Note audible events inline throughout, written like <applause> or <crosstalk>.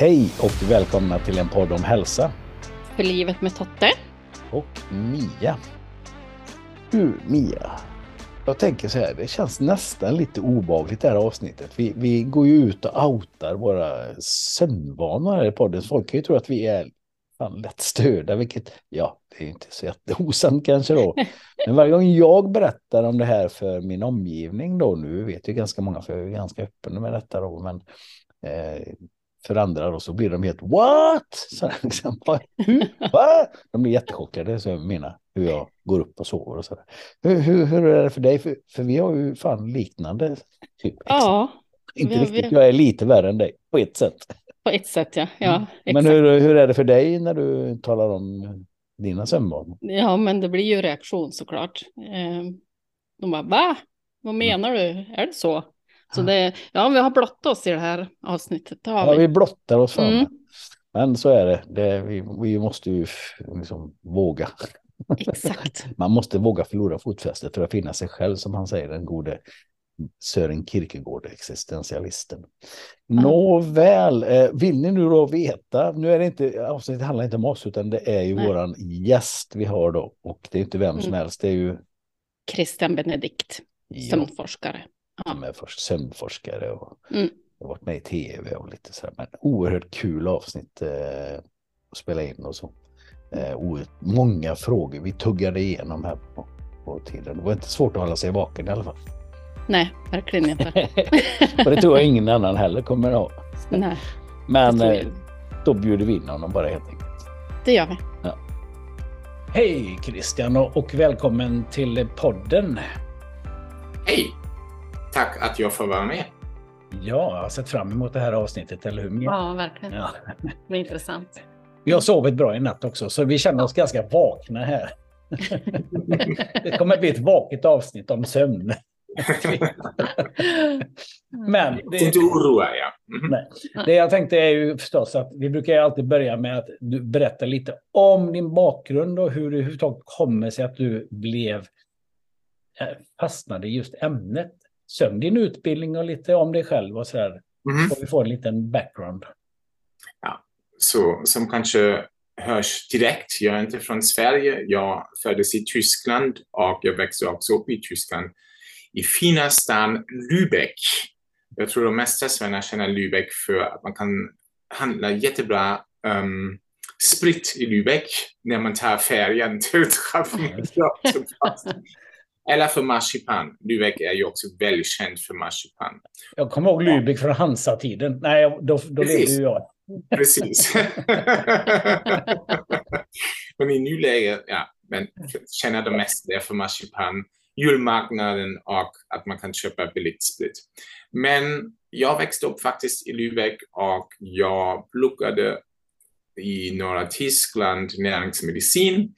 Hej och välkomna till en podd om hälsa. För livet med Totte. Och Mia. Du Mia, jag tänker så här, det känns nästan lite obagligt det här avsnittet. Vi, vi går ju ut och outar våra sömnvanor här i podden. Folk kan ju tro att vi är fan lätt störda, vilket, ja, det är inte så jätteosant kanske då. <laughs> Men varje gång jag berättar om det här för min omgivning då, nu vet ju ganska många för jag är ganska öppen med detta då, men eh, för andra då så blir de helt what? Så liksom, va? De blir jättechockade, så mina, hur jag går upp och sover och sådär. Hur, hur, hur är det för dig? För, för vi har ju fan liknande. Typ, ja. Inte vi, riktigt, vi... jag är lite värre än dig på ett sätt. På ett sätt, ja. ja mm. Men hur, hur är det för dig när du talar om dina sömnvanor? Ja, men det blir ju reaktion såklart. Eh, de bara, va? Vad menar du? Är det så? Så det, ja, vi har blottat oss i det här avsnittet. Det ja, vi. vi blottar oss fram. Mm. Men så är det. det vi, vi måste ju liksom våga. Exakt. <laughs> Man måste våga förlora fotfästet för att finna sig själv, som han säger, den gode Sören Kierkegaard, existentialisten. Mm. Nåväl, eh, vill ni nu då veta, nu är det inte, avsnittet handlar inte om oss, utan det är ju Nej. våran gäst vi har då, och det är inte vem som mm. helst, det är ju Christian Benedikt, ja. sömnforskare. Han är först sömnforskare och mm. har varit med i tv och lite så här. Men oerhört kul avsnitt eh, att spela in och så. Eh, många frågor vi tuggade igenom här på, på tiden. Det var inte svårt att hålla sig vaken i alla fall. Nej, verkligen inte. <laughs> och det tror jag ingen annan heller kommer att ha. Nej, Men eh, då bjuder vi in honom bara helt enkelt. Det gör vi. Ja. Hej Christian och välkommen till podden. Hej! Tack att jag får vara med. Ja, jag har sett fram emot det här avsnittet, eller hur? Ja, verkligen. Ja. Det är intressant. Vi har sovit bra i natt också, så vi känner oss ganska vakna här. <laughs> det kommer att bli ett vaket avsnitt om sömn. Men det, inte oroa ja. Mm. Nej. Det jag tänkte är ju förstås att vi brukar alltid börja med att du berättar lite om din bakgrund och hur det överhuvudtaget kommer sig att du blev eh, fastnade i just ämnet söm din utbildning och lite om dig själv och så där. Mm. Så vi får en liten background. Ja, så som kanske hörs direkt, jag är inte från Sverige. Jag föddes i Tyskland och jag växte också upp i Tyskland. I fina stan Lübeck. Jag tror de mesta svennar känner Lübeck för att man kan handla jättebra um, sprit i Lübeck när man tar färjan <laughs> till Trafik. Eller för marsipan. Lübeck är ju också väldigt känd för marsipan. Jag kommer ihåg Lübeck från Hansa-tiden. Nej, då, då levde ju jag. Precis. <laughs> men i nuläget, ja, men känner de mest det för marsipan, julmarknaden och att man kan köpa billigt sprit. Men jag växte upp faktiskt i Lübeck och jag pluggade i norra Tyskland näringsmedicin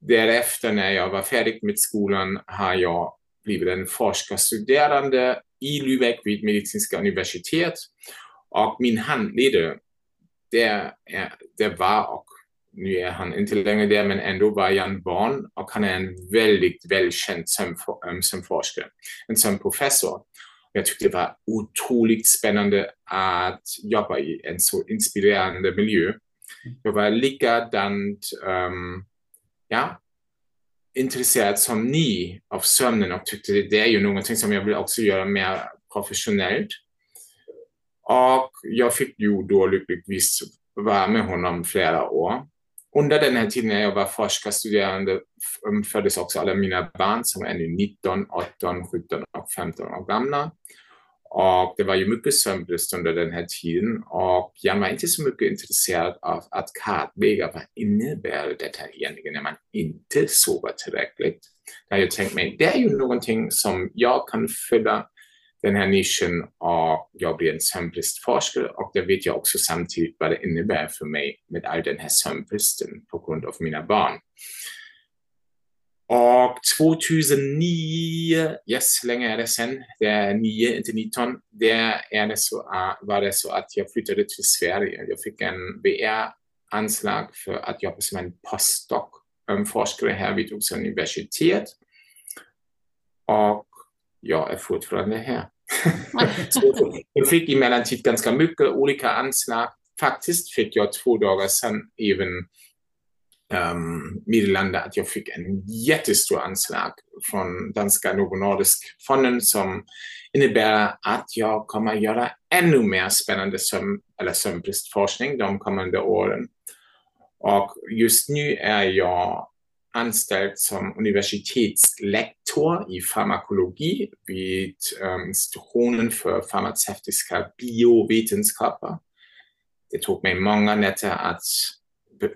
Därefter när jag var färdig med skolan har jag blivit en forskarstuderande i Lübeck vid medicinska universitet. Och min handledare, det, det var och nu är han inte längre där, men ändå var Jan Born och han är en väldigt, välkänd som eh, sömnforskare, en sömnprofessor. Jag tyckte det var otroligt spännande att jobba i en så inspirerande miljö. Jag var likadant um, ja, intresserad som ni av sömnen och tyckte det, det är ju någonting som jag vill också göra mer professionellt. Och jag fick ju då lyckligtvis vara med honom flera år. Under den här tiden när jag var forskarstuderande mm, föddes också alla mina barn som är nu 19, 18, 17 och 15 år gamla. Och det var ju mycket sömnbrist under den här tiden och jag var inte så mycket intresserad av att kartlägga vad innebär detta egentligen när man inte sover tillräckligt. Där jag tänkte mig, det är ju någonting som jag kan fylla den här nischen och jag blir en sömnbristforskare och det vet jag också samtidigt vad det innebär för mig med all den här sömnbristen på grund av mina barn. Och 2009, yes, länge är det sen, det är 9, inte 19, det är det så, var det så att jag flyttade till Sverige. Jag fick en VR-anslag för att jobba som en postdoc-forskare här vid Uppsala universitet. Och jag är fortfarande här. så <laughs> jag fick emellanåt ganska mycket olika anslag faktiskt fick jag två dagar sedan även Ehm, um, meddelande att jag fick en jättestor anslag från danska Novo Nordisk-fonden som innebär att jag kommer göra ännu mer spännande sömn, eller sömnbristforskning de kommande åren. Och just nu är jag anställd som universitetslektor i farmakologi vid um, institutionen för farmaceutiska biovetenskaper. Det tog mig många nätter att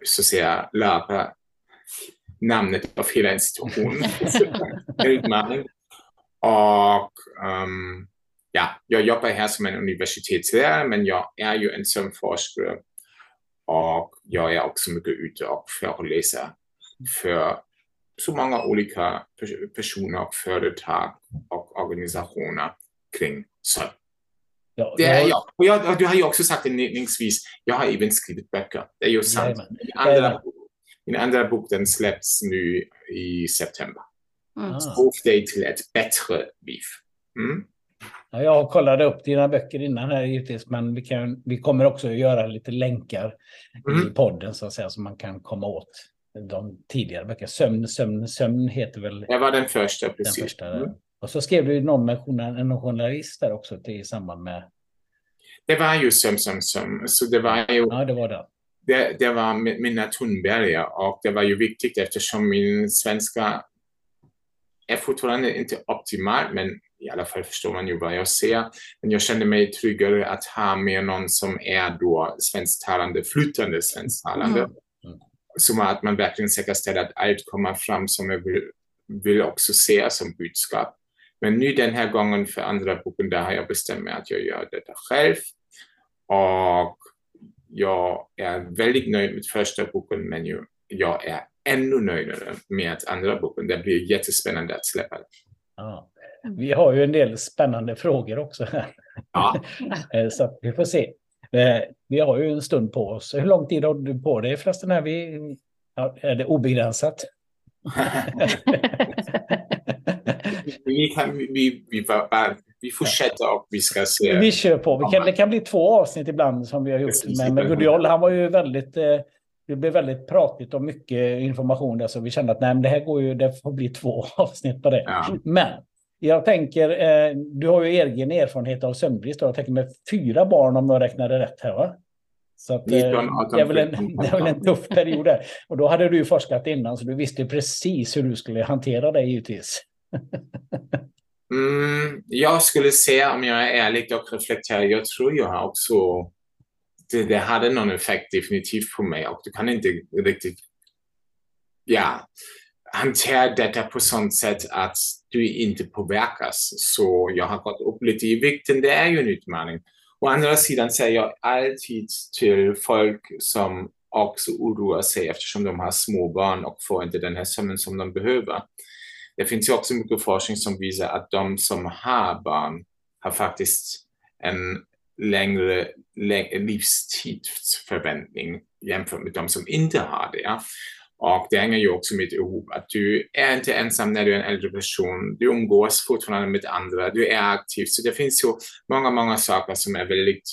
så att säga lära namnet av hela institutionen. <laughs> Utmaning. Och um, ja, jag jobbar här som en universitetslärare, men jag är ju en sömnforskare och jag är också mycket ute och föreläser för så många olika personer, företag och organisationer kring sömn. Ja, det är jag. Och jag, du har ju också sagt inledningsvis, jag har även skrivit böcker. Det är ju sant. Min andra, min andra bok den släpps nu i september. Mm. Språk dig till ett bättre liv. Mm. Ja, jag kollade upp dina böcker innan här givetvis, men vi, kan, vi kommer också att göra lite länkar mm. i podden så att säga, så man kan komma åt de tidigare böckerna. Sömn, sömn, sömn heter väl... Det var den första, precis. Den första, mm. Och så skrev du någon med en journalist där också till, i samband med... Det var ju Sömn, sömn, sömn. Så det var ju... Ja, det var det. Det, det var Minna Thunberg och det var ju viktigt eftersom min svenska är fortfarande inte optimal, men i alla fall förstår man ju vad jag ser. Men jag kände mig tryggare att ha med någon som är då svensktalande, flytande svensktalande. Mm. Mm. Som att man verkligen säkerställer att allt kommer fram som jag vill, vill också se som budskap. Men nu den här gången för andra boken, där har jag bestämt mig att jag gör detta själv. Och jag är väldigt nöjd med första boken, men jag är ännu nöjdare med andra boken. Det blir jättespännande att släppa den. Ja. Vi har ju en del spännande frågor också. Ja. <laughs> Eh, så vi får se. Eh, vi har ju en stund på oss. Hur lång tid har du på dig förresten? Är, vi, är det obegränsat? <laughs> vi, kan, vi, vi, bara, vi fortsätter och vi ska se. Vi kör på. Vi kan, det kan bli två avsnitt ibland som vi har gjort. Men med Gudiol, han var ju väldigt... Eh, det blev väldigt pratigt och mycket information där, så vi kände att nej, det här går ju, det får bli två <laughs> avsnitt på det. Ja. Men jag tänker, eh, du har ju egen erfarenhet av sömnbrist. Jag tänker med fyra barn om jag räknade rätt här, va? Så att, 19, eh, det, är väl en, <laughs> det är väl en tuff period där. Och då hade du forskat innan, så du visste precis hur du skulle hantera det givetvis mm, jag skulle säga, om jag är ärlig och reflekterar, jag tror jag har också det, det hade någon effekt definitivt på mig och du kan inte riktigt ja, hantera detta på sånt sätt att du inte påverkas. Så jag har gått upp lite i vikten, det är ju en utmaning. Å andra sidan säger jag alltid till folk som också oroar sig eftersom de har små barn och får inte den här sömnen som de behöver. Det finns ju också mycket forskning som visar att de som har barn har faktiskt en längre, längre livstidsförväntning jämfört med de som inte har det. Och det hänger ju också med ihop att du är inte ensam när du är en äldre person. Du umgås fortfarande med andra, du är aktiv. Så det finns ju många, många saker som är väldigt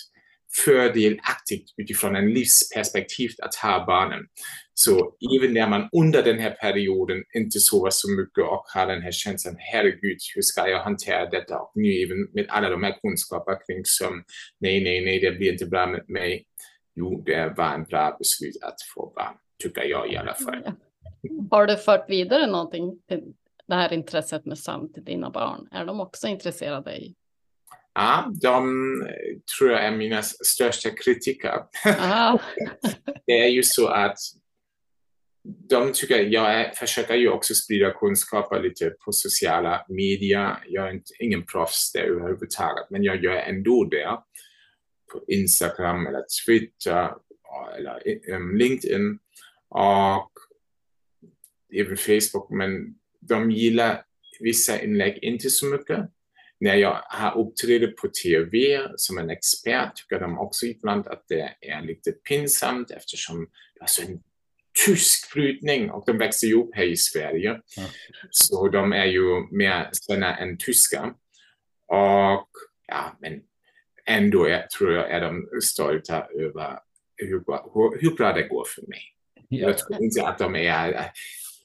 fördelaktigt utifrån en livsperspektiv att ha barnen. Så även när man under den här perioden inte sover så mycket och har den här känslan, herregud, hur ska jag hantera detta? Och nu även med alla de här kunskaperna kring sömn, nej, nej, nej, det blir inte bra med mig. Jo, det var en bra beslut att få barn, tycker jag i alla fall. Har du fört vidare någonting det här intresset med sömn till dina barn? Är de också intresserade i Ja, de tror jag är mina största kritiker. <laughs> det är ju så att de tycker, jag är, försöker ju också sprida kunskaper lite på sociala medier. Jag är inte, ingen proffs där överhuvudtaget, men jag gör ändå det. På Instagram eller Twitter eller ehm, LinkedIn och även Facebook. Men de gillar vissa inlägg inte så mycket när jag har uppträtt på TV som en expert tycker de också ibland att det är lite pinsamt eftersom det är så en tysk brytning och de växer ju upp här i Sverige. Mm. Så de är ju mer svenna än tyska. Och ja, men ändå är, tror jag är de stolta över hur bra, hur, hur bra det går för mig. Ja. Jag tror inte att de är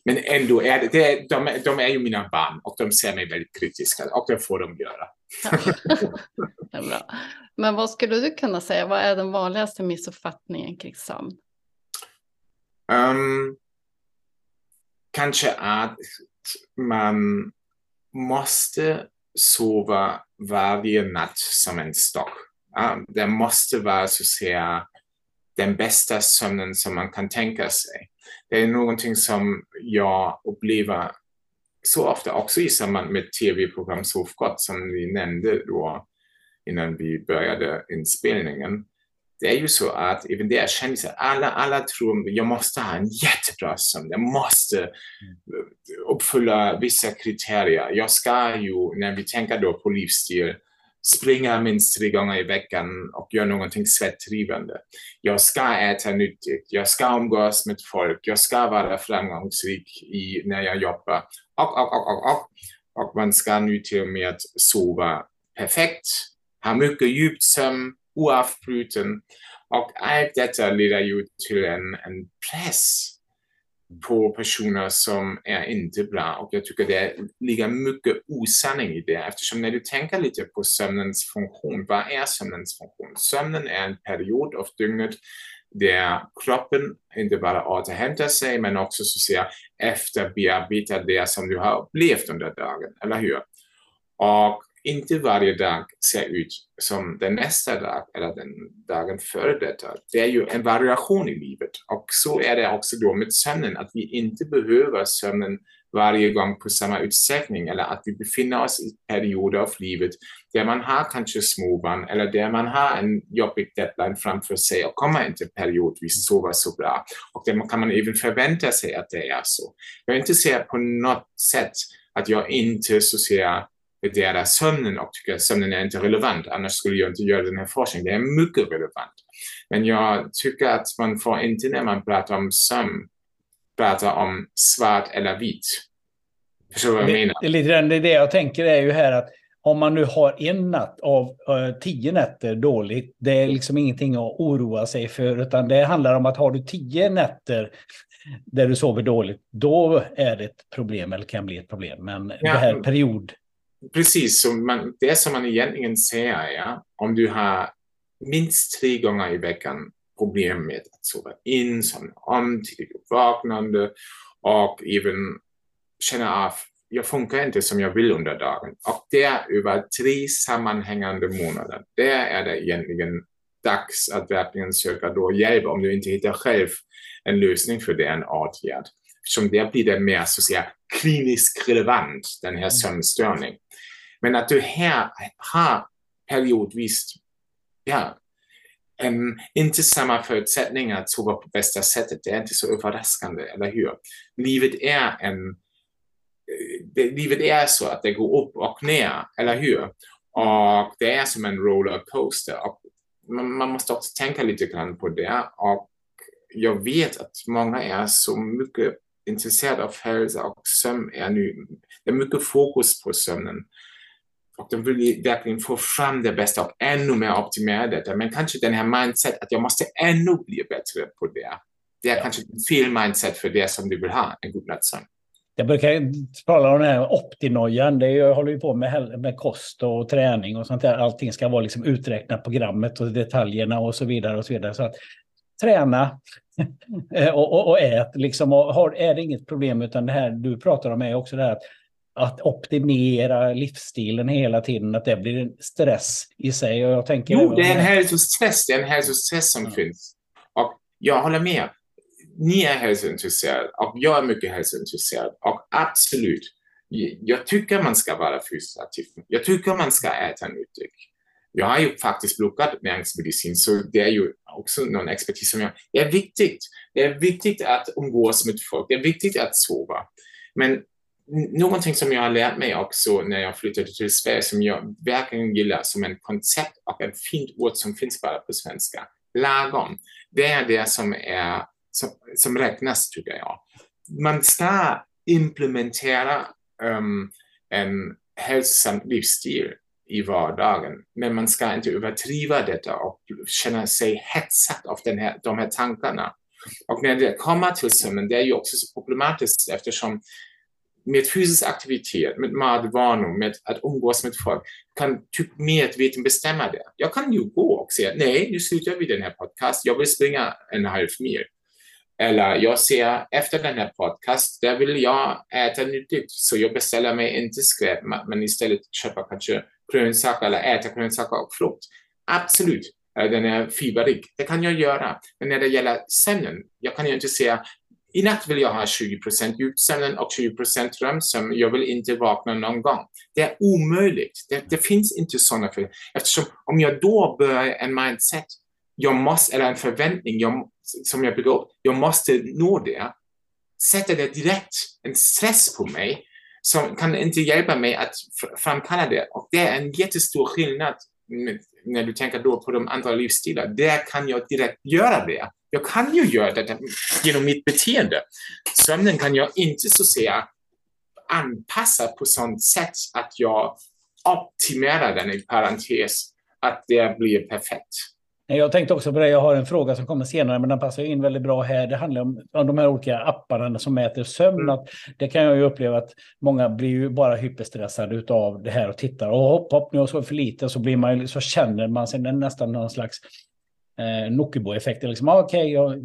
men ändå är det, det de, de, är ju mina barn och de ser mig väldigt kritiska och det får de göra. Ja. <laughs> bra. Men vad skulle du kunna säga, vad är den vanligaste missuppfattningen kring sömn? Um, kanske att man måste sova varje natt som en stock. Ja, det måste vara så att säga den bästa sömnen som man kan tänka sig. Det är någonting som jag upplever så ofta också i samband med tv-program Sovgott som vi nämnde då innan vi började inspelningen. Det är ju så att även där kändisar, alla, alla tror att jag måste ha en jättebra sömn, jag måste eh, uppfylla vissa kriterier. Jag ska ju, när vi tänker då på livsstil, springa minst tre gånger i veckan och göra någonting svettdrivande. Jag ska äta nyttigt, jag ska umgås med folk, jag ska vara framgångsrik i, när jag jobbar. Och, och, och, och, och. och man ska nu till och med sova perfekt, ha mycket djupt sömn, oavbruten. Och allt detta leder ju till en, en press på personer som är inte bra och jag tycker det ligger mycket osanning i det eftersom när du tänker lite på sömnens funktion, vad är sömnens funktion? Sömnen är en period av dygnet där kroppen inte bara återhämtar sig men också så att säga efterbearbetar det som du har upplevt under dagen, eller hur? Och inte varje dag ser ut som den nästa dag eller den dagen före detta. Det är ju en variation i livet och så är det också då med sömnen, att vi inte behöver sömnen varje gång på samma utsträckning eller att vi befinner oss i perioder av livet där man har kanske småbarn eller där man har en jobbig deadline framför sig och kommer inte periodvis sova så bra. Och där kan man även förvänta sig att det är så. Jag inte säga på något sätt att jag inte så ser värdera sömnen och tycker att sömnen är inte relevant, annars skulle jag inte göra den här forskningen. Det är mycket relevant. Men jag tycker att man får inte när man pratar om sömn prata om svart eller vitt. Förstår du vad jag menar? Det, lite det, det jag tänker är ju här att om man nu har en natt av uh, tio nätter dåligt, det är liksom ingenting att oroa sig för, utan det handlar om att har du tio nätter där du sover dåligt, då är det ett problem eller kan bli ett problem. Men ja. det här period precis, som man, det som man egentligen säger, ja, om du har minst tre gånger i veckan problem med att sova in, somna om tidigt uppvaknande och även känna av jag funkar inte som jag vill under dagen. Och det är över tre sammanhängande månader. Där är det egentligen dags att verkligen söka då hjälp om du inte hittar själv en lösning för det, en åtgärd. Som där blir det mer så att säga kliniskt relevant, den här mm. sömnstörningen. Men att du här har periodvis ja, en, inte samma förutsättningar att sova på bästa sättet, det är inte så överraskande, eller hur? Livet är en det, livet är så att det går upp och ner, eller hur? Och det är som en rollercoaster. Och man, man måste också tänka lite grann på det. Och jag vet att många är så mycket intresserade av hälsa och sömn. Är nu, det är mycket fokus på sömnen. Och de vill verkligen få fram det bästa och ännu mer optimera detta. Men kanske den här mindset att jag måste ännu bli bättre på det. Det är ja. kanske fel mindset för det som du vill ha, en god nattsömn. Jag brukar tala om den här optinojan. Det är, jag håller ju på med, med kost och träning och sånt där. Allting ska vara liksom uträknat programmet och detaljerna och så vidare. och så vidare. Så att träna <laughs> och, och, och ät liksom. Och har, är det inget problem utan det här du pratar om är också det här att att optimera livsstilen hela tiden, att det blir en stress i sig. Och jag tänker jo, det är en hälsostress, det är en hälsostress som mm. finns. Och jag håller med. Ni är hälsointresserade och jag är mycket hälsointresserad. Och absolut, jag tycker man ska vara fysiskt aktiv. Jag tycker man ska äta nyttigt. Jag har ju faktiskt pluggat näringsmedicin, så det är ju också någon expertis som jag... Det är viktigt. Det är viktigt att umgås med folk. Det är viktigt att sova. Men någonting som jag har lärt mig också när jag flyttade till Sverige som jag verkligen gillar som en koncept och ett fint ord som finns bara på svenska, lagom. Det är det som, är, som, som räknas tycker jag. Man ska implementera um, en hälsosam livsstil i vardagen. Men man ska inte överdriva detta och känna sig hetsad av den här, de här tankarna. Och när det kommer till sömnen, det är ju också så problematiskt eftersom med fysisk aktivitet, med matvanor, med att umgås med folk, kan typ medvetet bestämma det. Jag kan ju gå och säga, nej, nu slutar vi den här podcast, jag vill springa en halv mil. Eller jag ser efter den här podcast, där vill jag äta nyttigt, så jag beställer mig inte skräp, men istället köper kanske grönsaker eller äta grönsaker och frukt. Absolut, eh, den är fiberrik. Det kan jag göra. Men när det gäller sömnen, jag kan ju inte säga i natt vill jag ha 20 procent djupsömn och 20 procent drömsömn. Jag vill inte vakna någon gång. Det är omöjligt. Det, det finns inte sådana för Eftersom om jag då börjar en mindset, jag måste, eller en förväntning jag, som jag bygger upp, jag måste nå det. Sätter det direkt en stress på mig som kan inte hjälpa mig att framkalla det. Och det är en jättestor skillnad när du tänker då på de andra livsstilar. Där kan jag direkt göra det. Jag kan ju göra det genom mitt beteende. Sömnen kan jag inte så att säga anpassa på sånt sätt att jag optimerar den i parentes, att det blir perfekt. Jag tänkte också på det, jag har en fråga som kommer senare, men den passar in väldigt bra här. Det handlar om, om de här olika apparna som mäter sömn. Mm. Att det kan jag ju uppleva att många blir ju bara hyperstressade av det här och tittar och hopp, hopp, nu har jag sovit för lite, så, blir man, så känner man sig nästan någon slags eh, Nokibo-effekten. Liksom, ah, Okej, okay,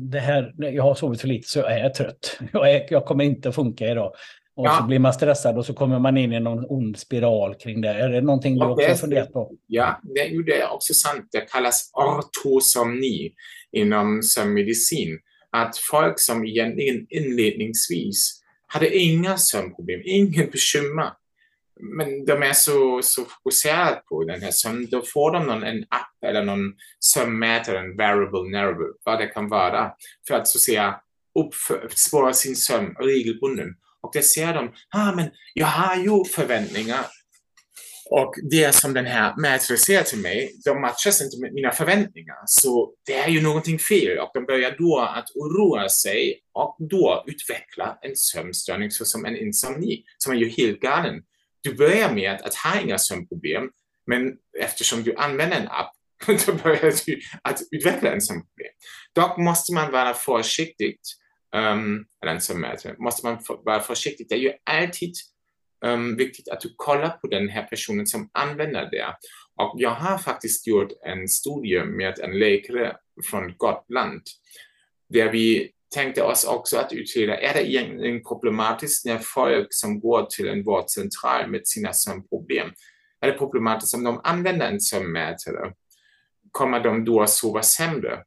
jag, jag har sovit för lite så jag är trött. <laughs> Jag, är, jag kommer inte funka idag. Och ja. så blir man stressad och så kommer man in i någon ond spiral kring det. Är det någonting du också har funderat på? Ja, det är ju det också sant. Det kallas ortosomni inom sömnmedicin. Att folk som egentligen inledningsvis hade inga sömnproblem, ingen bekymmer, men de är så, så fokuserade på den här sömnen, då får de någon, en app eller någon sömnmätare, en variable nerve, vad det kan vara, för att så att säga uppspåra sin sömn regelbunden. Och det ser de, ah, men jag har ju förväntningar. Och det som den här mätaren säger till mig, de matchas inte med mina förväntningar. Så det är ju någonting fel och de börjar då att oroa sig och då utveckla en sömnstörning såsom en insomni, som är ju helt galen. Du börjar med att, att ha inga sömnproblem, men eftersom du använder en app, <laughs> då börjar du att utveckla en sömnproblem. Dock måste man vara försiktig um, eller en sömnmätare, alltså, måste man vara försiktig. Det är ju alltid um, viktigt att du kollar på den här personen som använder det. Och jag har faktiskt gjort en studie med en läkare från Gotland där vi tänkte oss också att utreda, är det egentligen problematiskt när folk som går till en vårdcentral med sina sömnproblem, är det problematiskt om de använder en sömnmätare? Kommer de då att sova sämre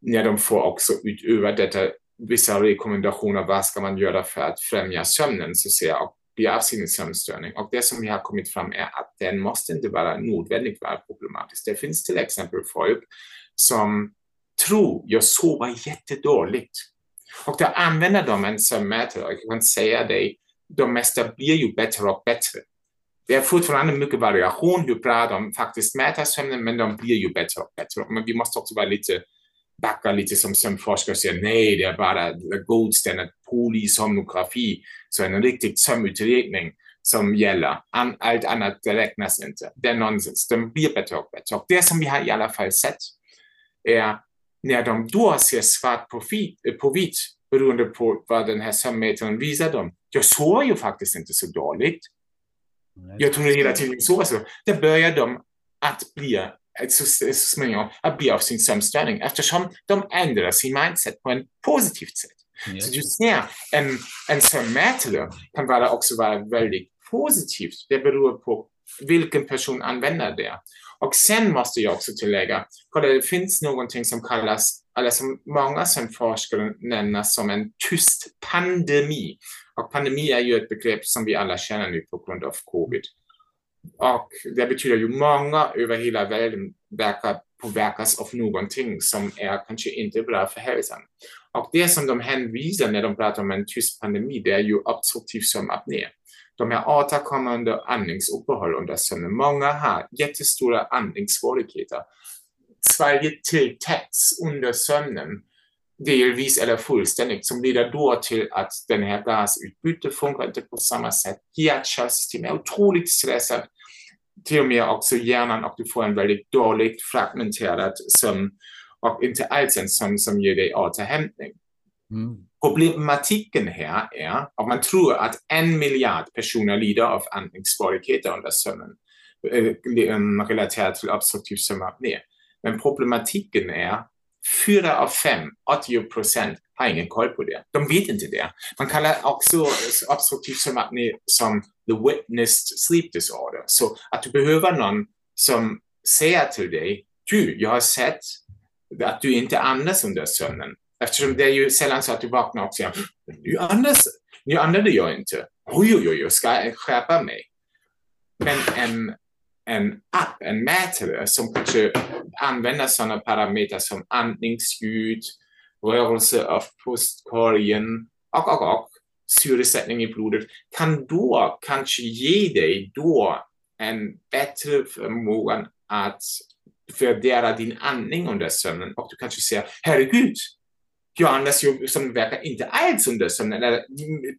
när de får också utöva detta vissa rekommendationer, vad ska man göra för att främja sömnen, så ser jag, och bli av sin sömnstörning. Och det som vi har kommit fram är att den måste inte vara nödvändigt vara problematisk. Det finns till exempel folk som tror jag sover jättedåligt. Och då använder de en sömnmätare och jag kan säga dig, de mesta blir ju bättre och bättre. Det är fortfarande mycket variation hur bra de faktiskt mäter sömnen, men de blir ju bättre och bättre. Men vi måste också vara lite backa lite som sömnforskare och säga nej, det är bara gold standard polysomnografi, så en riktig sömnutredning som gäller. An, allt annat räknas inte. Det är nonsens. De blir bättre och. Och det som vi har i alla fall sett är när de då ser svart på, på vitt beroende på vad den här sömnmätaren visar dem. Jag sover ju faktiskt inte så dåligt. Jag tror hela tiden så. Det börjar de att bli så, så småningom att bli av sin sömnstörning eftersom de ändrar sin mindset på ett positivt sätt. Yes. Så du ser, en, en sömnmätare kan vara också vara väldigt positivt. Det beror på vilken person använder det. Och sen måste jag också tillägga, kolla, det finns någonting som kallas, eller som många som forskare nämner som en tyst pandemi. Och pandemi är ju ett begrepp som vi alla känner nu på grund av covid. Och det betyder ju många över hela världen verkar påverkas av någonting som är kanske inte bra för hälsan. Och det som de hänvisar när de pratar om en tyst pandemi, det är ju obstruktiv sömnapné. De här återkommande andningsuppehåll under sömnen. Många har jättestora andningssvårigheter. Svalget tilltäcks under sömnen, delvis eller fullständigt, som leder då till att den här gasutbytet funkar inte på samma sätt. Hjärtkörsystem är otroligt stressat till och med också hjärnan och du får en väldigt dåligt fragmenterad sömn och inte alls en sömn som ger dig återhämtning. Mm. Problematiken här är att man tror att en miljard personer lider av andningssvårigheter under sömnen eh, relaterat till obstruktiv sömnapné. Men problematiken är fyra av fem, 80 procent, har ingen koll på det. De vet inte det. Man kallar också obstruktiv sömnapné som the witnessed sleep disorder. Så att du behöver någon som säger till dig, du, jag har sett att du inte andas under sömnen. Eftersom det är ju sällan så att du vaknar och säger, nu andas, nu andade jag inte. Oj, oj, oj, jag skärpa mig. Men en, en app, en mätare som kanske använder sådana parametrar som andningsljud, rörelse av pustkorgen och, och, och syresättning i blodet kan då kanske ge dig då en bättre förmåga att värdera din andning under sömnen och du kanske säger herregud, jag andas ju som verkar inte alls under sömnen eller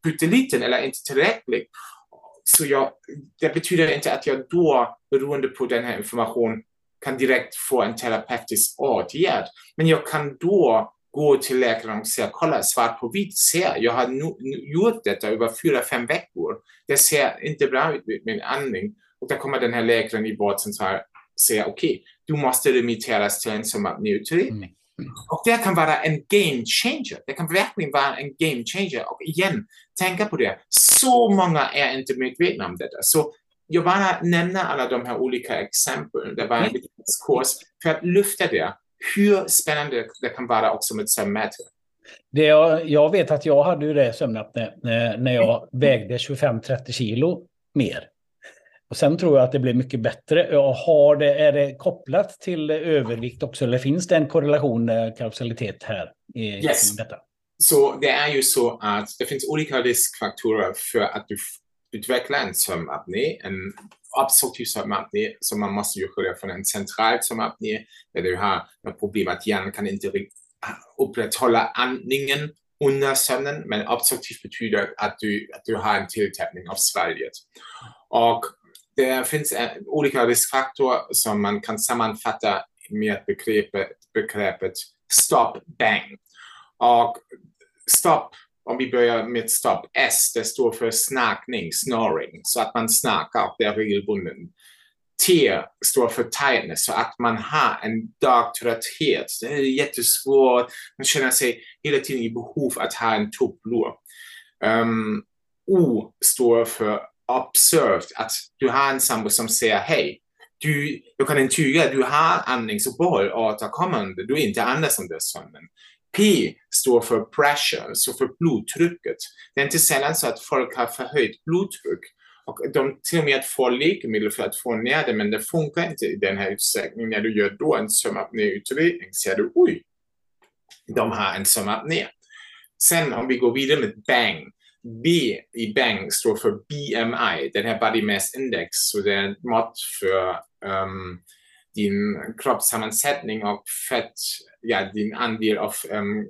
pytteliten eller inte tillräckligt. Så jag, det betyder inte att jag då, beroende på den här informationen, kan direkt få en terapeutisk åtgärd. Men jag kan då gå till läkaren och säga, kolla svart på vitt, se, jag har nu, gjort detta över fyra, fem veckor. Det ser inte bra ut med min andning. Och då kommer den här läkaren i vårdcentralen säga, okej, okay, du måste remitteras till en somapnéutredning. Mm. Och det kan vara en game changer. Det kan verkligen vara en game changer. Och igen, tänka på det. Så många är inte medvetna om detta. Så jag bara nämner alla de här olika exemplen. Det var en mm. kurs för att lyfta det hur spännande det kan vara också med sömnmätare. Det jag, jag vet att jag hade ju det sömnapné när, när jag vägde 25-30 kilo mer. Och sen tror jag att det blir mycket bättre. Jag har det, är det kopplat till övervikt också eller finns det en korrelation, eh, kausalitet här? I, yes. detta? Så det är ju så att det finns olika riskfaktorer för att du utveckla en sömnapné, en obstruktiv sömnapné som man måste ju skilja från en central sömnapné där du har ett problem att hjärnan kan inte upprätthålla andningen under sömnen, men obstruktiv betyder att du, att du har en tilltäppning av svalget. Och det finns eh, olika riskfaktorer som man kan sammanfatta med begreppet, begreppet stop bang. Och stop om vi börjar med stopp, S, det står för snackning, snoring, så att man snackar, det är regelbunden. T står för tightness, så att man har en dagtrötthet. Det är jättesvårt, man känner sig hela tiden i behov att ha en tupplur. Um, ehm, o står för observed, att du har en sambo som säger hej, du, jag kan intyga att du har andningsuppehåll återkommande, du inte andas under sömnen. P står för pressure, så för blodtrycket. Det är inte sällan så att folk har förhöjt blodtryck och de till och med får läkemedel för att få ner det, men det funkar inte i den här utsträckningen. När du gör då en sömnapnéutredning ser du, oj, de har en sömnapné. Sen om vi går vidare med BANG. B i BANG står för BMI, den här Body Mass Index, så det är ett mått för um, din kroppssammansättning och fett, ja, din andel av um,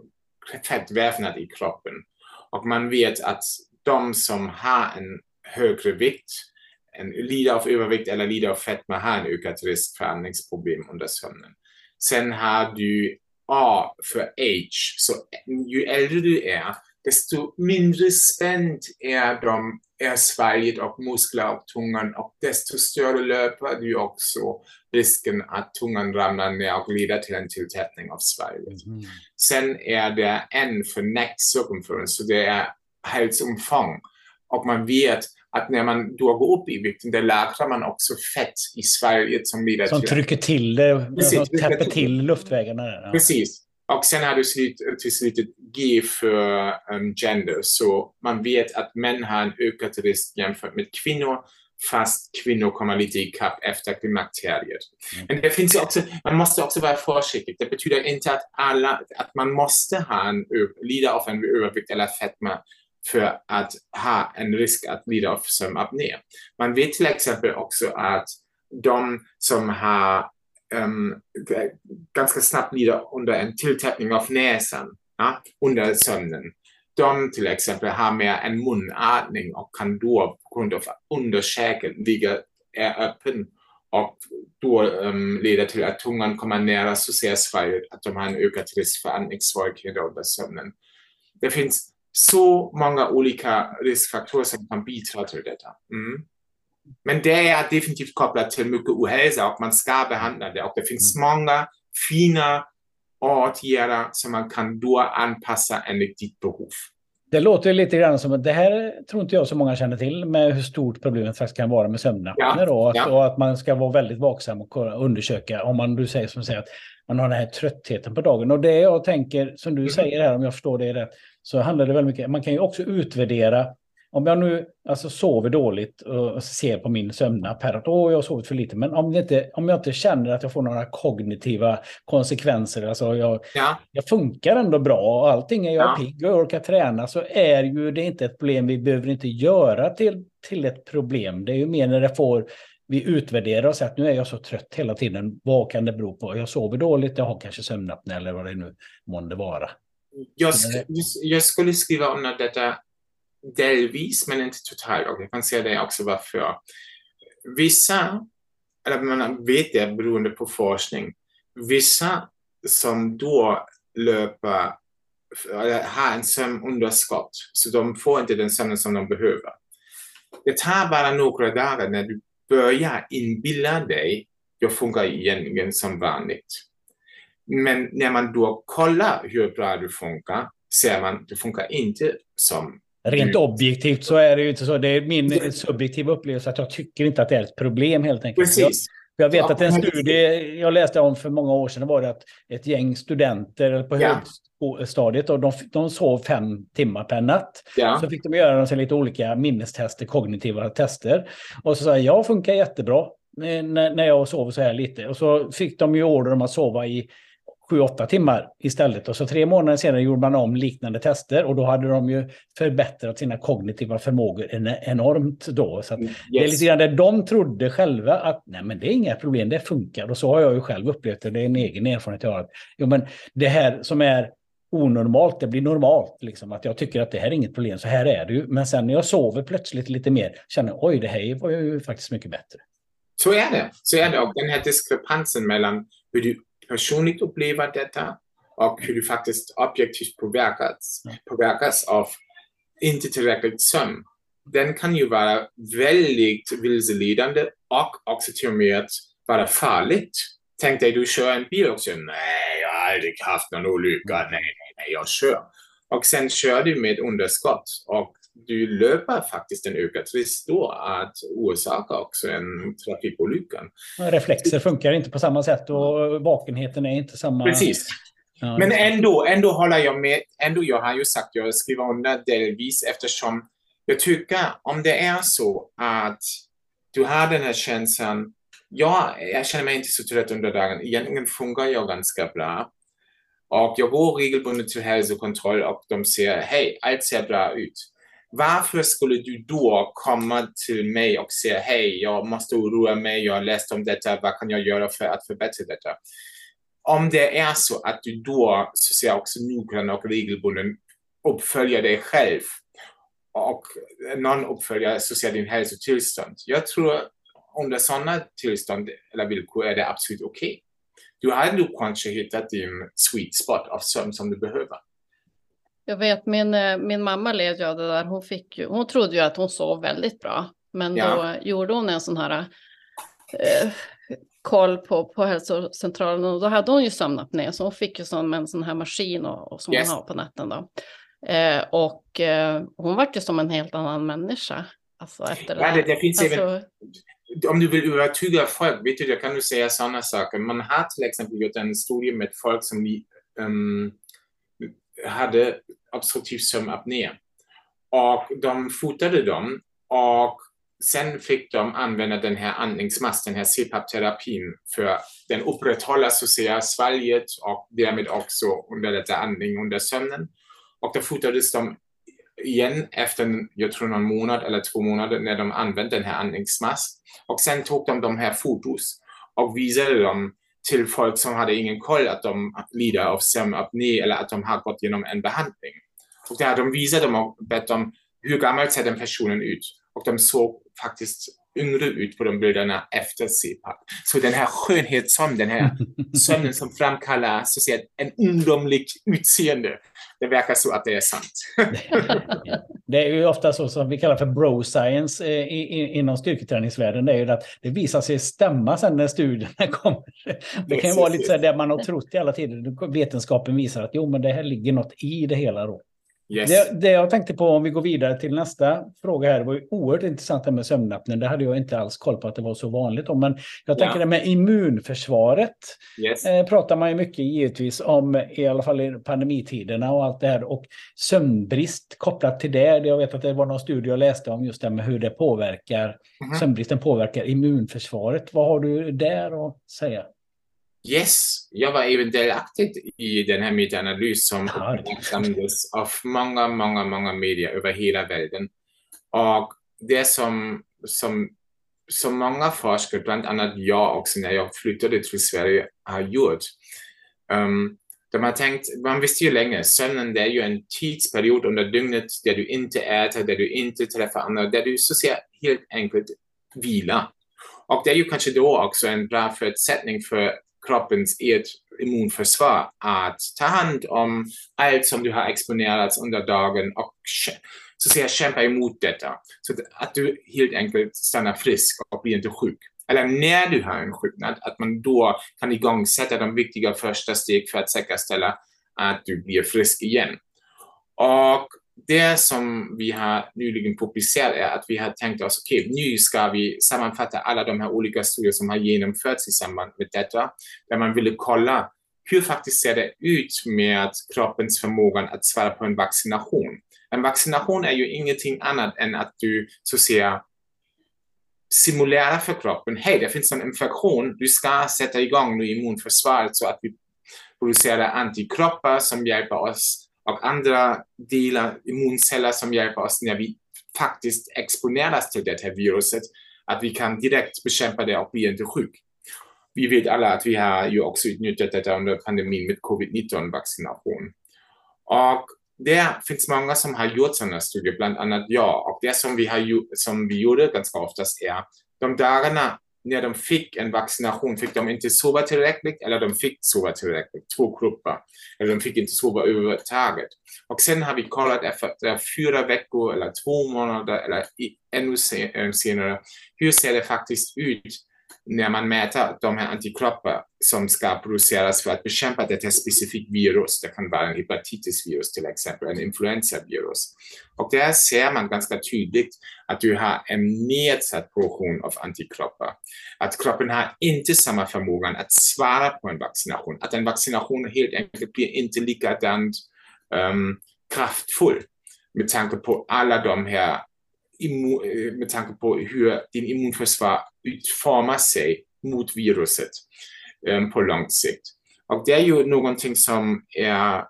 fettvävnad i kroppen. Och man vet att de som har en högre vikt, en, lider av övervikt eller lider av fetma har en ökad risk för andningsproblem under sömnen. Sen har du A för age, så ju äldre du är, desto mindre spänt är, de, är svalget och muskler och tungan och desto större löper du också risken att tungan ramlar ner och leder till en tilltätning av svalget. Mm. Sen är det N för neck circumference, så det är halsomfång. Och man vet att när man då går upp i vikten, då lagrar man också fett i svalget som leder som till... Som trycker till det, Precis, täpper till luftvägarna. Ja. Precis. Och sen har du till slut ett G för um, gender, så man vet att män har en ökad risk jämfört med kvinnor, fast kvinnor kommer lite ikapp efter klimakteriet. Mm. Men det finns också, man måste också vara försiktig. Det betyder inte att alla, att man måste ha en, lida av en övervikt eller fetma för att ha en risk att lida av sömnapné. Man vet till exempel också att de som har um, ganska snabbt lider under en tilltäppning av näsan ja, under sömnen. De till exempel har mer en munandning och kan då på grund av underkäken ligga är öppen och då um, leder till att tungan kommer nära svalget, att de har en ökad risk för andningssvårigheter under sömnen. Det finns så många olika riskfaktorer som kan bidra till detta. Mm. Men det är definitivt kopplat till mycket ohälsa och man ska behandla det. Och det finns mm. många fina åtgärder som man kan då anpassa enligt ditt behov. Det låter lite grann som att det här tror inte jag så många känner till med hur stort problemet faktiskt kan vara med sömnapné. Ja, ja. Och att man ska vara väldigt vaksam och undersöka om man, du säger som säger att man har den här tröttheten på dagen. Och det jag tänker, som du mm. säger här, om jag förstår det rätt, så handlar det väldigt mycket, man kan ju också utvärdera om jag nu alltså, sover dåligt och ser på min sömnapp här att Åh, jag har sovit för lite, men om, inte, om jag inte känner att jag får några kognitiva konsekvenser, alltså jag, ja. jag funkar ändå bra och allting är jag ja. pigg och orkar träna, så är ju det inte ett problem. Vi behöver inte göra till, till ett problem. Det är ju mer när det får vi utvärderar och säger att nu är jag så trött hela tiden. Vad kan det bero på? Jag sover dåligt, jag har kanske sömnapné eller vad det nu månde vara. Jag, jag skulle skriva under detta delvis, men inte totalt. Och jag kan säga det också varför. Vissa, eller man vet det beroende på forskning, vissa som då löper, eller har en sömnunderskott, så de får inte den sömnen som de behöver. Det tar bara några dagar när du börjar inbilla dig, jag funkar egentligen som vanligt. Men när man då kollar hur bra du funkar, ser man att det funkar inte som Rent objektivt så är det ju inte så. Det är min subjektiva upplevelse att jag tycker inte att det är ett problem helt enkelt. Precis. Jag, jag vet att en studie jag läste om för många år sedan var det att ett gäng studenter på ja. högstadiet och de, de sov fem timmar per natt. Ja. Så fick de göra de lite olika minnestester, kognitiva tester. Och så sa jag, jag funkar jättebra när, när jag sover så här lite. Och så fick de ju order om att sova i 7-8 timmar istället. Och så tre månader senare gjorde man om liknande tester och då hade de ju förbättrat sina kognitiva förmågor enormt då. Så yes. Mm, det är lite grann det de trodde själva att nej men det är inga problem, det funkar. Och så har jag ju själv upplevt det, det är en egen erfarenhet jag har. Jo men det här som är onormalt, det blir normalt. Liksom, att jag tycker att det här är inget problem, så här är det ju. Men sen när jag sover plötsligt lite mer, känner oj, det här var ju faktiskt mycket bättre. Så är det. Så är det. Och den här diskrepansen mellan hur du personligt upplever detta och hur du faktiskt objektivt påverkas, påverkas av inte tillräckligt sömn. Den kan ju vara väldigt vilseledande och också till och med vara farligt. Tänk dig, du kör en bil säger nej, jag har aldrig haft någon olycka, nej, nej, nej, jag kör. Och sen kör du med underskott och du löper faktiskt en ökad risk då att orsaka också en trafikolycka. Reflexer funkar inte på samma sätt och vakenheten är inte samma. Precis. Ja, Men ändå, ändå håller jag med. Ändå, jag har ju sagt, jag skriver under delvis eftersom jag tycker om det är så att du har den här känslan, ja, jag känner mig inte så trött under dagen, egentligen funkar jag ganska bra. Och jag går regelbundet till hälsokontroll och de säger, hej, allt ser bra ut varför skulle du då komma till mig och säga hej, jag måste oroa mig, jag har läst om detta, vad kan jag göra för att förbättra detta? Om det är så att du då så säga, också noggrann och regelbunden uppföljer dig själv och någon uppföljer så säga, din hälsotillstånd. Jag tror under sådana tillstånd eller villkor är det absolut okej. Okay. Du har ändå kanske hittat din sweet spot av sömn som du behöver. Jag vet min, eh, min mamma led ju av det där. Hon, fick ju, hon trodde ju att hon sov väldigt bra. Men ja. då gjorde hon en sån här eh, koll på, på hälsocentralen och då hade hon ju sömnapné. Så hon fick ju som en sån här maskin och, och som yes. hon har på natten då. Eh, och eh, hon var ju som en helt annan människa. Alltså efter ja, det, det finns alltså, även, om du vill övertyga folk, vet du, jag kan du säga sådana saker. Man har till exempel gjort en studie med folk som um, hade obstruktiv sömnapné. Och de fotade dem och sen fick de använda den här andningsmask, den här CPAP-terapin, för den upprätthåller så att säga svalget och därmed också underlättar andning under sömnen. Och då fotades de igen efter, jag tror någon månad eller två månader när de använde den här andningsmask. Och sen tog de de här fotos och visade dem till folk som hade ingen koll att de lider av sömnapné eller att de har gått igenom en behandling. Och där de visade dem och bett dem hur gammal ser den personen ut? Och de såg faktiskt yngre ut på de bilderna efter CPAP. Så den här skönhetssömnen, den här <laughs> sömnen som framkallar så att säga, en ungdomlig utseende, det verkar så att det är sant. <laughs> det är ju ofta så som vi kallar för bro science eh, inom styrketräningsvärlden. Det är ju att det visar sig stämma sen när studierna <laughs> kommer. Det kan ju vara lite så där man har trott i alla tider. Vetenskapen visar att jo, men det här ligger något i det hela då. Yes. Det, det, jag tänkte på om vi går vidare till nästa fråga här, det var ju oerhört intressant det med sömnapnen. Det hade jag inte alls koll på att det var så vanligt om. Men jag tänker ja. det med immunförsvaret. Yes. Eh, pratar man ju mycket givetvis om, i alla fall i pandemitiderna och allt det här. Och sömnbrist kopplat till det. Jag vet att det var någon studie jag läste om just det med hur det påverkar, mm. sömnbristen påverkar immunförsvaret. Vad har du där att säga? Yes, jag var även delaktig i den här medieanalys som uppmärksammades av många, många, många medier över hela världen. Och det som, som, som många forskare, bland annat jag också när jag flyttade till Sverige, har gjort. Um, de har tänkt, man visste ju länge, sömnen det är ju en tidsperiod under dygnet där du inte äter, där du inte träffar andra, där du så säga helt enkelt vilar. Och det är ju kanske då också en bra förutsättning för kroppens eget immunförsvar att ta hand om allt som du har exponerats under dagen och så säga kämpa emot detta. Så att du helt enkelt stannar frisk och blir inte sjuk. Eller när du har en sjuknad, att man då kan igångsätta de viktiga första steg för att säkerställa att du blir frisk igen. Och det som vi har nyligen publicerat är att vi har tänkt oss, okej, okay, nu ska vi sammanfatta alla de här olika studier som har genomförts i samband med detta, där man ville kolla hur faktiskt ser det ut med kroppens förmåga att svara på en vaccination. En vaccination är ju ingenting annat än att du så att säga simulerar för kroppen, hej, det finns en infektion, du ska sätta igång nu immunförsvaret så att vi producerar antikroppar som hjälper oss och andra delar, immunceller som hjälper oss när vi faktiskt exponeras till det här viruset, att vi kan direkt bekämpa det och bli inte sjuk. Vi vet alla att vi har ju också utnyttjat detta under pandemin med covid-19-vaccination. Och det finns många som har gjort sådana studier, bland annat jag. Och det som vi, har, som vi gjorde ganska oftast är, de dagarna när de fick en vaccination fick de inte sova tillräckligt eller de fick sova tillräckligt, två grupper. Eller de fick inte sova överhuvudtaget. Och sen har vi kollat efter fyra veckor eller två månader eller ännu eh, senare, hur ser det faktiskt ut när man mäter de här antikroppar som ska produceras för att bekämpa detta specifikt virus. Det kan vara en hepatitisvirus till exempel, en influensavirus. Och där ser man ganska tydligt att du har en nedsatt produktion av antikroppar. Att kroppen har inte samma förmåga att svara på en vaccination. Att en vaccination helt enkelt blir inte likadant um, kraftfull med tanke på alla de här immun, eh, med tanke på hur din immunförsvar utformar sig mot viruset um, på lång sikt. Och det är ju någonting som är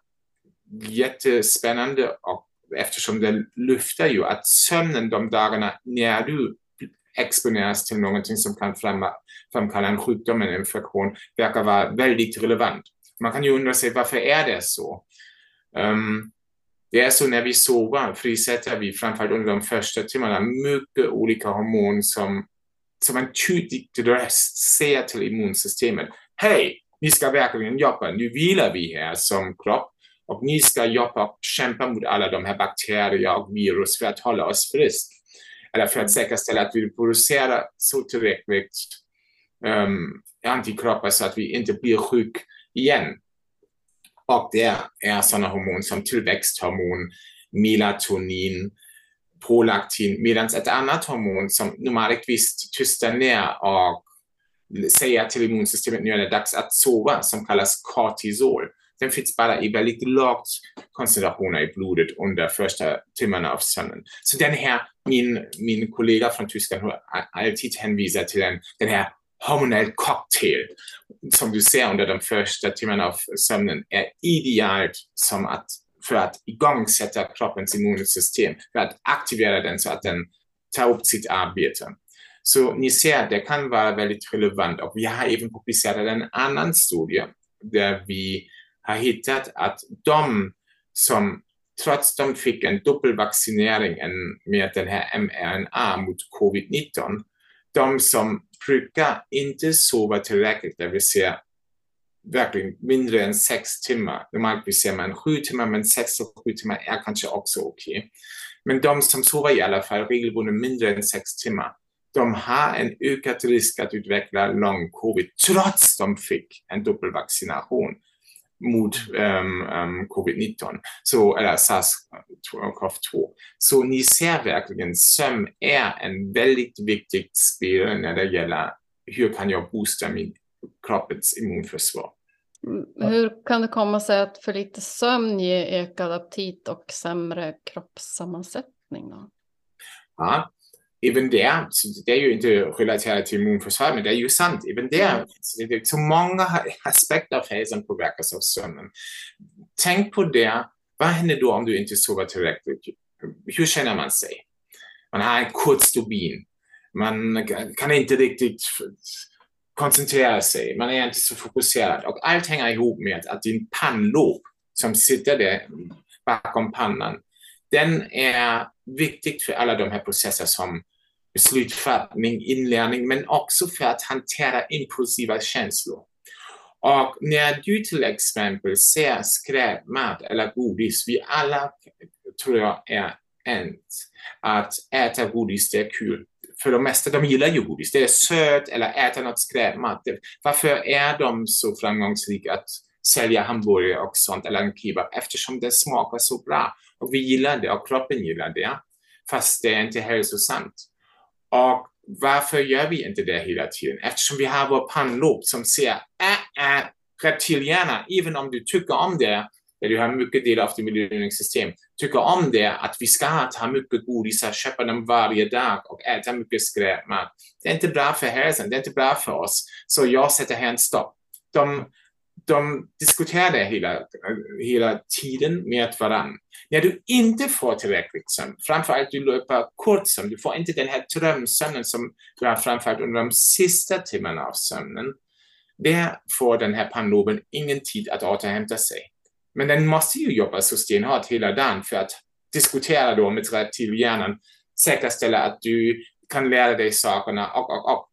jättespännande och eftersom det lyfter ju att sömnen de dagarna när du exponeras till någonting som kan framkalla en sjukdom, en infektion, verkar vara väldigt relevant. Man kan ju undra sig varför är det så? Um, det är så när vi sover frisätter vi framförallt under de första timmarna mycket olika hormoner som, som en tydlig röst säger till immunsystemet. Hej, ni ska verkligen jobba, nu vilar vi här som kropp och ni ska jobba och kämpa mot alla de här bakterier och virus för att hålla oss friska. Eller för att säkerställa att vi producerar så tillräckligt um, antikroppar så att vi inte blir sjuka igen. Och det är sådana hormoner som tillväxthormon, melatonin, prolaktin, medan ett annat hormon som normaltvis tystar ner och säger till immunsystemet nu är det dags att sova, som kallas kortisol. Den finns bara i väldigt lågt koncentrationer i blodet under första timmarna av sömnen. Så den här, min, min kollega från Tyskland har alltid hänvisat till den, den här hormonell cocktail som du ser under de första timmarna av sömnen är idealt som att, för att igångsätta kroppens immunsystem, för att aktivera den så att den tar upp sitt arbete. Så ni ser, det kan vara väldigt relevant och vi har även publicerat en annan studie där vi har hittat att de som trots de fick en dubbelvaccinering med den här mRNA mot covid-19 de som brukar inte sova tillräckligt, det vill säga verkligen mindre än sex timmar. Normalt ser man sju timmar, men sex och sju timmar är kanske också okej. Okay. Men de som sover i alla fall regelbundet mindre än sex timmar, de har en ökad risk att utveckla lång covid trots de fick en dubbelvaccination mot um, um, covid-19, så, eller SARS-CoV-2. Så ni ser verkligen sömn är en väldigt viktig spel när det gäller hur kan jag boosta min kroppens immunförsvar. Mm, hur kan det komma sig att för lite sömn ger ökad aptit och sämre kroppssammansättning? Då? Ja, även där, det är ju inte relaterat till immunförsvar, men det är ju sant. Även där, det är så många aspekter av hälsan påverkas av sömnen. Tänk på det, vad händer då om du inte sover tillräckligt? Hur känner man sig? Man har en kort stubin. Man kan inte riktigt koncentrera sig, man är inte så fokuserad och allt hänger ihop med att din pannlob som sitter där bakom pannan, den är viktig för alla de här processer som beslutfattning, inlärning, men också för att hantera impulsiva känslor. Och när du till exempel ser skräpmat eller godis, vi alla tror jag är ens att äta godis, det är kul för de mesta, de gillar ju godis. Det är sött eller äta något skräpmat. Varför är de så framgångsrika att sälja hamburgare och sånt eller en kebab? Eftersom det smakar så bra och vi gillar det och kroppen gillar det. Fast det är inte hälsosamt. Och varför gör vi inte det hela tiden? Eftersom vi har vår pannlob som säger äh, ah, äh, ah, reptilhjärna, även om du tycker om det, eller du har mycket del av ditt belöningssystem, tycker om det, att vi ska ta mycket godisar, köpa dem varje dag och äta mycket skräpmat. Det är inte bra för hälsan, det är inte bra för oss. Så jag sätter här en stopp. De, de diskuterar det hela, hela tiden med varandra. När du inte får tillräckligt sömn, framförallt du löper kort sömn, du får inte den här drömsömnen som du har framförallt under de sista timmarna av sömnen, där får den här pannloben ingen tid att återhämta sig. Men den måste ju jobba så stenhårt hela dagen för att diskutera då med reptilhjärnan, säkerställa att du kan lära dig sakerna och, och, och.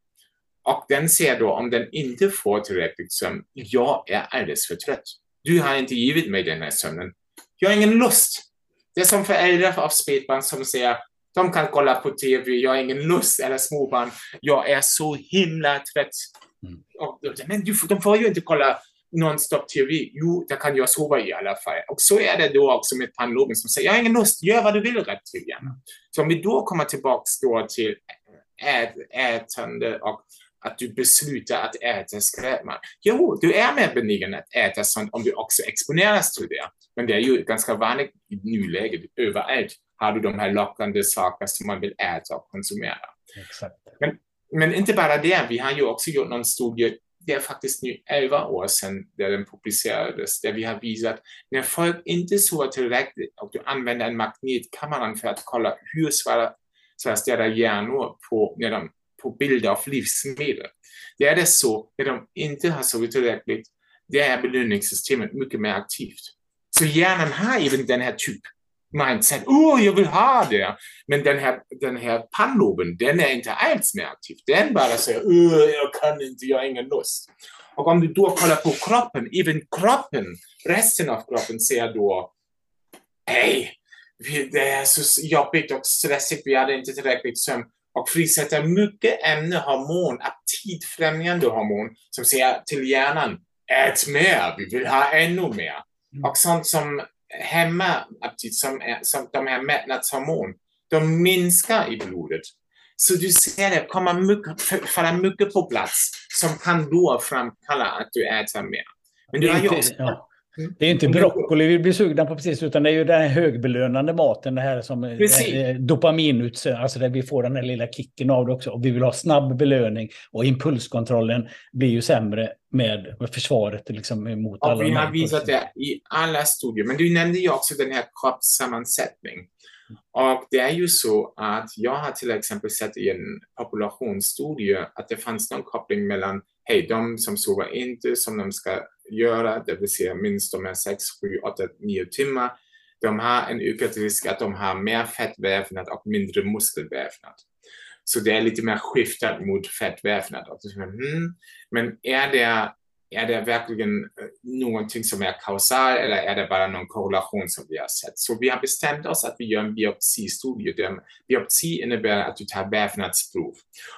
Och den ser då om den inte får tillräckligt sömn, jag är alldeles för trött. Du har inte givit mig den här sömnen. Jag har ingen lust. Det är som föräldrar av spädbarn som säger, de kan kolla på TV, jag har ingen lust, eller småbarn, jag är så himla trött. Mm. Och, men du, de får ju inte kolla non-stop TV, jo, det kan jag sova i alla fall. Och så är det då också med pannloben som säger, jag har ingen lust, gör vad du vill reptilhjärna. Så om vi då kommer tillbaka då till ät, ätande och att du beslutar att äta skräpmat. Jo, du är mer benägen att äta sånt om du också exponeras till det. Men det är ju ganska vanligt i nuläget. Överallt har du de här lockande saker som man vill äta och konsumera. Exakt. Men, men inte bara det, vi har ju också gjort någon studie det är faktiskt nu 11 år sedan där den publicerades, där vi har visat när folk inte sover tillräckligt och du använder en magnetkamera för att kolla hur svarar deras hjärnor på, när de, på bilder av livsmedel. Det är det så, när de inte har sovit tillräckligt, det är belöningssystemet mycket mer aktivt. Så hjärnan har även den här typ mindset, oh, jag vill ha det. Men den här, den här pannloben, den är inte alls mer aktiv. Den bara säger, oh, jag kan inte, jag har ingen lust. Och om du då kollar på kroppen, även kroppen, resten av kroppen säger då, hej, det är så jobbigt och stressigt, vi hade inte tillräckligt sömn och frisätter mycket ämne, hormon, aptitfrämjande hormon som säger till hjärnan, ät mer, vi vill ha ännu mer. Mm. Och sånt som hemmaaptit som, är, som de här mättnadshormon, de minskar i blodet. Så du ser det kommer mycket, falla mycket på plats som kan då framkalla att du äter mer. Men du har ju också... Ja. Det är inte broccoli vi blir sugna på precis, utan det är ju den här högbelönande maten, det här som dopamin, alltså där vi får den här lilla kicken av det också. Och vi vill ha snabb belöning och impulskontrollen blir ju sämre med, med försvaret liksom mot och alla. Vi har visat det i alla studier, men du nämnde ju också den här kroppssammansättning. Och det är ju så att jag har till exempel sett i en populationsstudie att det fanns någon koppling mellan hej, de som sover inte som de ska göra, det vill säga minst de här 6, 7, 8, 9 timmar, de har en ökad risk att de har mer fettvävnad och mindre muskelvävnad. Så det är lite mer skiftat mot fettvävnad. Hmm, men är det, är det verkligen eh, någonting som är kausal eller är det bara någon korrelation som vi har sett? Så vi har bestämt oss att vi gör en biopsistudie. Biopsi innebär att du tar vävnadsprov.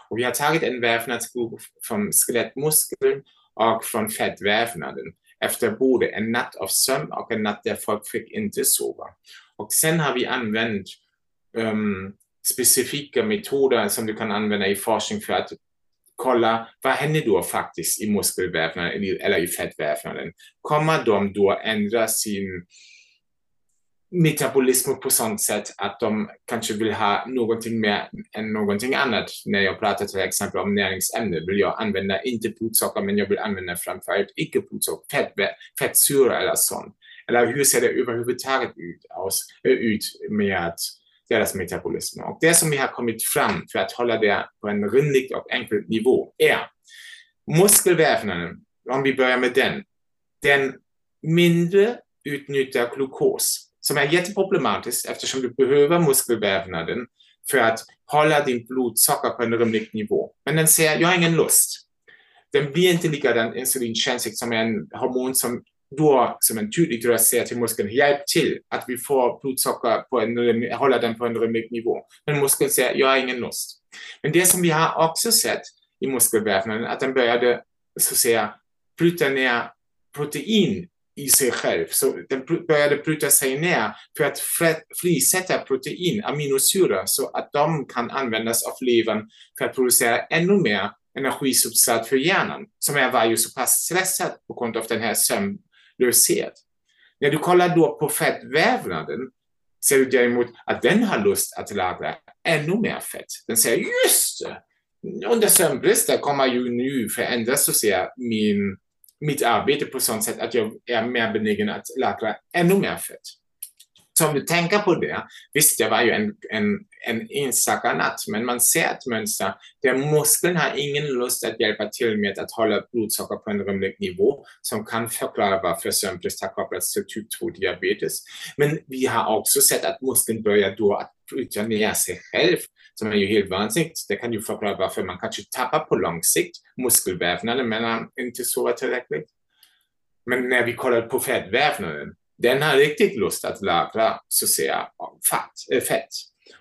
Och vi har tagit en vävnadsprov från skelettmuskeln och från fettvävnaden efter både en natt av sömn och en natt där folk fick inte sova. Och sen har vi använt um, specifika metoder som du kan använda i forskning för att kolla vad händer då faktiskt i muskelvävnaden eller i fettvävnaden. Kommer de då ändra sin metabolism på sånt sätt att de kanske vill ha någonting mer än någonting annat. När jag pratar till exempel om näringsämnen vill jag använda inte blodsocker men jag vill använda framförallt icke blodsocker, fett, fettsyra eller sånt. Eller hur ser det överhuvudtaget ut, aus, ut med deras metabolism. Och det som vi har kommit fram för att hålla det på en rimlig och enkel nivå är muskelvävnaden, om vi börjar med den, den mindre utnyttjar glukos som är jätteproblematiskt eftersom du behöver muskelvävnaden för att hålla din blodsocker på en rimlig nivå. Men den säger, jag har ingen lust. Den blir inte likadan insulinkänslig som en hormon som då som en tydlig röst säger till muskeln, hjälp till att vi får blodsocker på en, hålla den på en rimlig nivå. Men muskeln säger, jag har ingen lust. Men det som vi har också sett i muskelvävnaden, att den började så att säga bryta ner protein i sig själv. Så den började bryta sig ner för att frisätta protein, aminosyror, så att de kan användas av levern för att producera ännu mer energisubstrat för hjärnan, som är var ju så pass stressad på grund av den här sömnlöshet. När du kollar då på fettvävnaden ser du däremot att den har lust att lagra ännu mer fett. Den säger just det, under sömnbristen kommer ju nu förändras så ser min mitt arbete på sånt sätt att jag är mer benägen att lagra ännu mer fett. Så om du tänker på det, visst det var ju en, en, en enstaka natt, men man ser ett mönster där muskeln har ingen lust att hjälpa till med att hålla blodsocker på en rimlig nivå som kan förklara varför sömnbrist har kopplats till typ 2-diabetes. Men vi har också sett att muskeln börjar då att utan ner sig själv som är ju helt vansinnigt. Det kan ju förklara varför man kanske tappar på lång sikt muskelvävnaden men man inte sover tillräckligt. Men när vi kollar på fettvävnaden, den har riktigt lust att lagra så att säga fett. Eh, fett.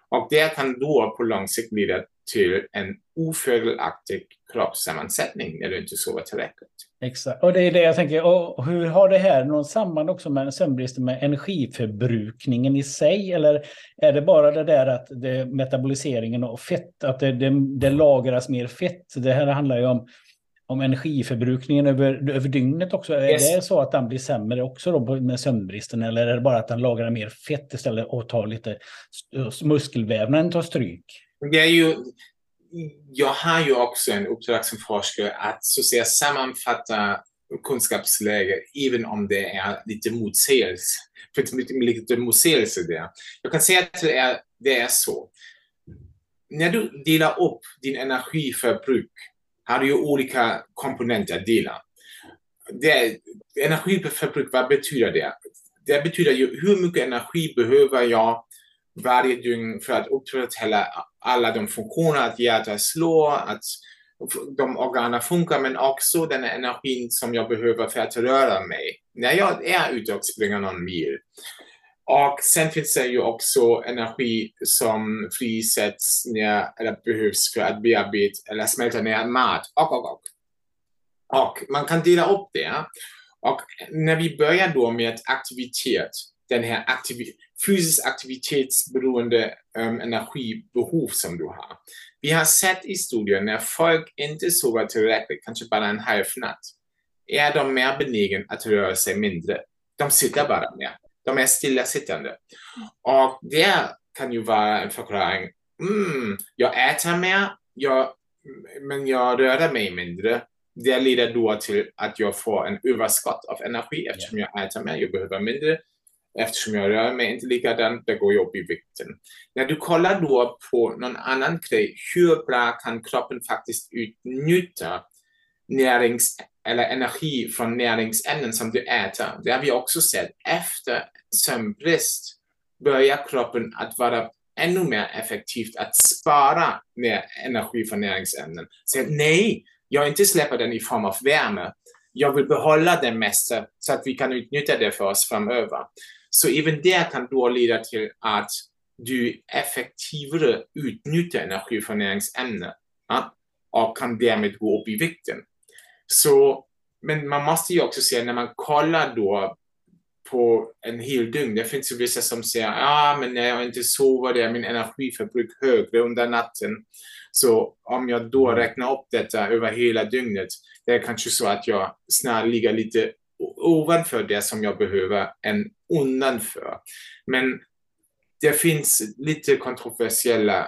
Och det kan då på lång sikt leda till en ofördelaktig kroppssammansättning när du inte sover tillräckligt. Exakt, och det är det jag tänker. Och hur har det här någon samband också med sömnbristen med energiförbrukningen i sig? Eller är det bara det där att det, metaboliseringen och fett, att det, det, det lagras mer fett? Det här handlar ju om om energiförbrukningen över, över dygnet också. Yes. Är det så att den blir sämre också då med sömnbristen eller är det bara att den lagrar mer fett istället och tar lite muskelvävnaden tar stryk? Det är ju, jag har ju också en uppdrag som forskare att så att säga sammanfatta kunskapsläge, även om det är lite motsägelse. lite motsägelse där. Jag kan säga att det är, det är så. När du delar upp din energiförbruk har du ju olika komponenter att dela. Det, energiförbruk, vad betyder det? Det betyder ju hur mycket energi behöver jag varje dygn för att upprätthålla alla de funktioner, att hjärtat slår, att de organen funkar, men också den energin som jag behöver för att röra mig när jag är ute och springer någon mil. Och sen finns det ju också energi som frisätts när, det behövs för att bearbeta eller smälta ner mat. Och, och, och. och man kan dela upp det. Och när vi börjar då med aktivitet, den här aktiviteten, fysiskt aktivitetsberoende ähm, energibehov som du har. Vi har sett i studier när folk inte sover tillräckligt, kanske bara en halv natt, är de mer benägna att röra sig mindre. De sitter bara mer. De är stillasittande. Och det kan ju vara en förklaring. Mm, jag äter mer, jag, men jag rör mig mindre. Det leder då till att jag får en överskott av energi eftersom jag äter mer, jag behöver mindre eftersom jag rör mig inte likadant, det går ju upp i vikten. När du kollar då på någon annan grej, hur bra kan kroppen faktiskt utnyttja närings eller energi från näringsämnen som du äter. Det har vi också sett. Efter sömnbrist börjar kroppen att vara ännu mer effektivt att spara mer energi från näringsämnen. Så nej, jag inte släpper den i form av värme. Jag vill behålla den mesta så att vi kan utnyttja det för oss framöver. Så även det kan då leda till att du effektivare utnyttjar energi näringsämnen ja, och kan därmed gå upp i vikten. Så, men man måste ju också se när man kollar då på en hel dygn. Det finns ju vissa som säger ja, ah, men när jag inte sover, är min energiförbruk högre under natten. Så om jag då mm. räknar upp detta över hela dygnet, det är kanske så att jag snarare ligger lite ovanför det som jag behöver än undanför. Men det finns lite kontroversiella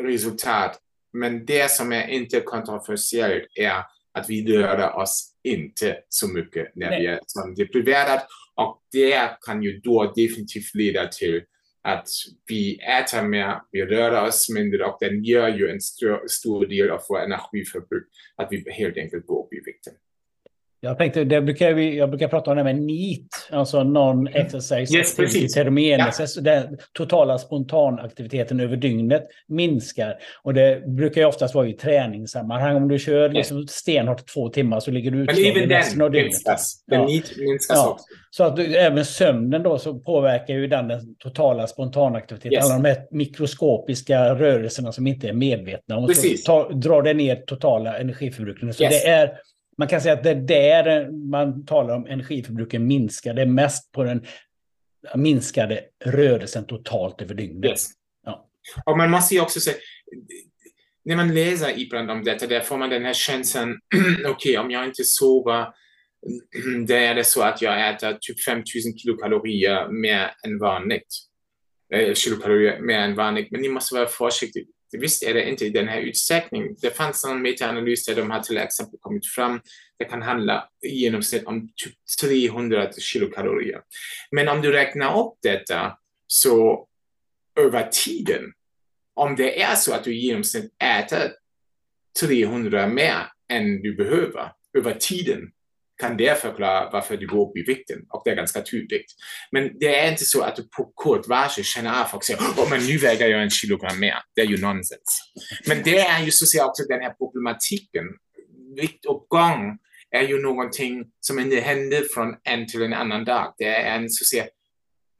resultat, men det som är inte kontroversiellt är att vi rör oss inte så mycket när Nej. vi är som depriverade och det kan ju då definitivt leda till att vi äter mer, vi rör oss mindre och den gör ju en stor, stor del av vår energiförbruk, att vi helt enkelt går upp i vikten. Jag tänkte, det brukar vi, jag brukar prata om det med NEAT, alltså non-exercise yes, activity. Ja. Den totala spontanaktiviteten över dygnet minskar. Och det brukar ju oftast vara i träningssammanhang. Om du kör liksom stenhårt två timmar så ligger du utslagen resten av dygnet. Minskas. Den ja. NEAT minskas ja. också. Så att även sömnen då så påverkar ju den, den totala spontanaktiviteten. Yes. Alla de här mikroskopiska rörelserna som inte är medvetna. Och så tar, drar det ner totala energiförbrukningen. Så yes. det är man kan säga att det är där man talar om energiförbruken minskar. Det är mest på den minskade rörelsen totalt över dygnet. Yes. Ja. Och man måste ju också säga, när man läser ibland om detta, där får man den här känslan, <clears throat> okej, okay, om jag inte sover, <clears throat> då är det så att jag äter typ 5000 kilokalorier mer än vanligt. Eh, kilokalorier mer än vanligt, men ni måste vara försiktiga. Visst är det inte i den här utsträckningen. Det fanns en metaanalys där de har till exempel kommit fram, det kan handla i genomsnitt om typ 300 kilokalorier. Men om du räknar upp detta så över tiden, om det är så att du i genomsnitt äter 300 mer än du behöver över tiden, kan det förklara varför du går upp i vikten och det är ganska tydligt. Men det är inte så att du på kort varsel känner av och säger oh, men nu väger jag en kilogram mer. Det är ju nonsens. Men det är ju så att säga också den här problematiken. Viktuppgång är ju någonting som inte händer från en till en annan dag. Det är en, så att säga,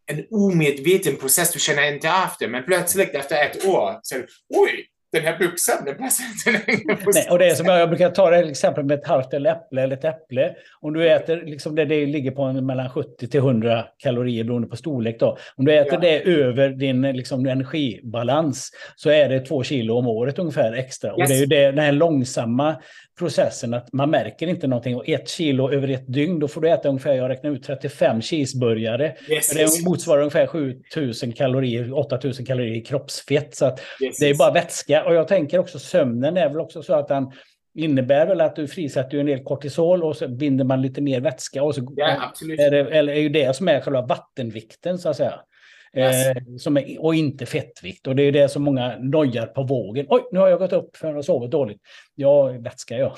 en omedveten process. Du känner inte av det, men plötsligt efter ett år så oj, den här byxan, den passar inte längre. Nej, och det är som jag, jag brukar ta det exempel med ett halvt eller äpple eller ett äpple. Om du äter, liksom det, det ligger på mellan 70 till 100 kalorier beroende på storlek. Då. Om du äter ja. det över din liksom, energibalans så är det två kilo om året ungefär extra. Yes. Och det är ju det, den här långsamma processen att man märker inte någonting. Och ett kilo över ett dygn, då får du äta ungefär, jag räknar ut 35 cheeseburgare. Yes, det yes. motsvarar ungefär 7000 kalorier, 8000 kalorier i kroppsfett. Så yes, det är bara vätska. Och jag tänker också sömnen är väl också så att den innebär väl att du frisätter en del kortisol och så binder man lite mer vätska. Och så ja, är det, eller är ju det som är själva vattenvikten så att säga. Eh, som är, och inte fettvikt. Och det är det som många nojar på vågen. Oj, nu har jag gått upp för att sovit dåligt. Ja, vätska jag.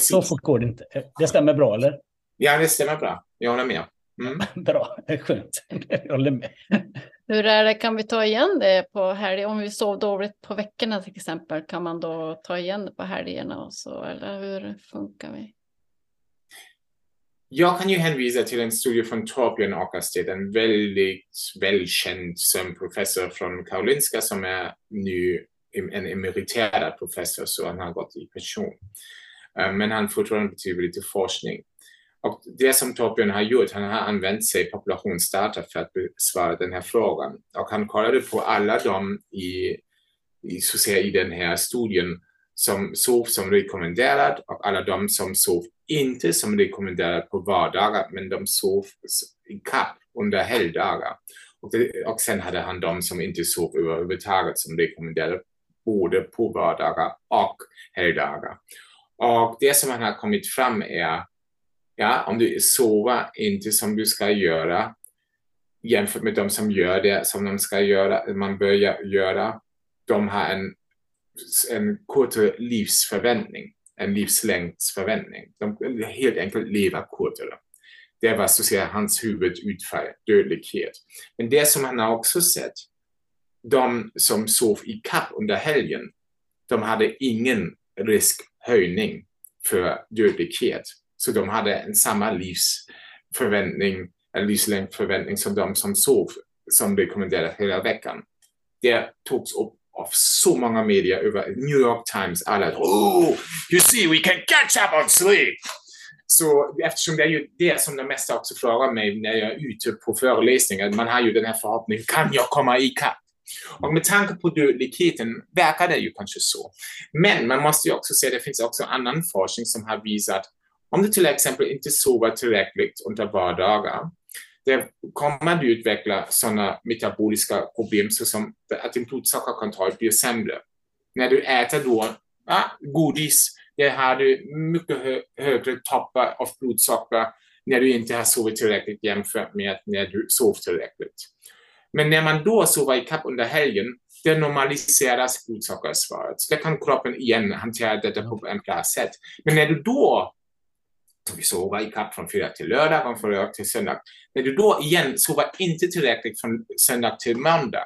Så fort går det inte. Det stämmer bra, eller? Ja, det stämmer bra. Jag håller med. Mm. <laughs> Bra, skönt. <laughs> Jag håller med. Hur är det, kan vi ta igen det på helger? Om vi sov dåligt på veckorna till exempel, kan man då ta igen det på helgerna och så? Eller hur funkar vi? Jag kan ju hänvisa till en studie från Torbjörn Åkerstedt, en väldigt välkänd sömnprofessor från Karolinska som är nu en emeriterad professor, så han har gått i pension. Eh, men han fortfarande bedriver lite forskning. Och det som Torbjörn har gjort, han har använt sig populationsdata för att besvara den här frågan. Och han kollade på alla de i, i, så säga, i den här studien som sov som rekommenderat och alla de som sov inte som rekommenderat på vardagar, men de sov i kapp under helgdagar. Och, det, och sen hade han de som inte sov överhuvudtaget som rekommenderat både på vardagar och helgdagar. Och det som han har kommit fram är, ja, om du sover inte som du ska göra jämfört med de som gör det som de ska göra, man bör göra, de har en, en kortare livsförväntning en livslängdsförväntning. De helt enkelt lever kortare. Det var så att säga hans huvudutfall, dödlighet. Men det som han har också sett de som sov i kapp under helgen, de hade ingen riskhöjning för dödlighet. Så de hade en samma livsförväntning, en livslängdförväntning som de som sov, som rekommenderades hela veckan. Det togs upp av så många medier över New York Times, alla oh, you see we can catch up on sleep! Så eftersom det är ju det som det mesta också frågar mig när jag är ute på föreläsningar, man har ju den här förhoppningen, kan jag komma ikapp? Och med tanke på dödligheten verkar det ju kanske så. Men man måste ju också se att det finns också annan forskning som har visat om du till exempel inte sover tillräckligt under vardagar, det kommer du utveckla sådana metaboliska problem såsom att din blodsockerkontroll blir sämre. När du äter då ja, godis, där har du mycket hö högre toppar av blodsocker när du inte har sovit tillräckligt jämfört med när du sov tillräckligt. Men när man då sover ikapp kapp under helgen, det normaliseras blodsockersvaret. Så kan kroppen igen hantera detta på ett bra sätt. Men när du då vi sover i kapp från fredag till lördag från fredag till söndag. När du då igen sover inte tillräckligt från söndag till måndag.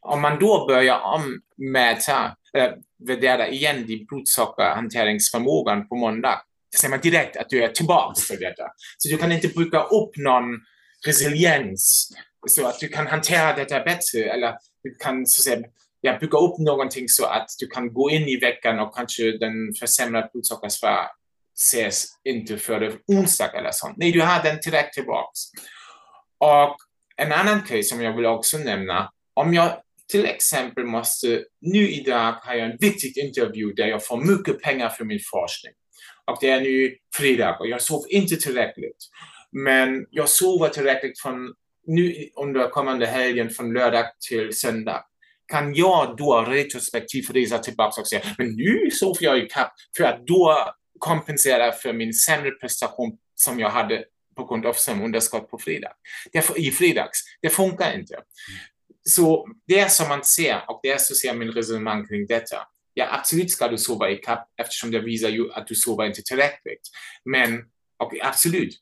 Om man då börjar ommäta, äh, eh, värdera igen din blodsockerhanteringsförmågan på måndag, så ser man direkt att du är tillbaka för detta. Så du kan inte bygga upp någon resiliens så att du kan hantera detta bättre eller du kan så att säga, ja, bygga upp någonting så att du kan gå in i veckan och kanske den försämrade blodsockersfären ses inte före onsdag eller sånt. Nej, du har den direkt tillbaks. Och en annan grej som jag vill också nämna, om jag till exempel måste, nu idag har jag en viktig intervju där jag får mycket pengar för min forskning. Och det är nu fredag och jag sov inte tillräckligt. Men jag sover tillräckligt från nu under kommande helgen från lördag till söndag. Kan jag då retrospektivt resa tillbaka och säga, men nu sov jag i kapp för att då kompensera för min sämre prestation som jag hade på grund av sömnunderskott på fredag. Det, I fredags. Det funkar inte. Så det är som man ser, och det är så ser min resonemang kring detta. Ja, absolut ska du sova i kapp eftersom det visar ju att du sover inte tillräckligt. Men och absolut,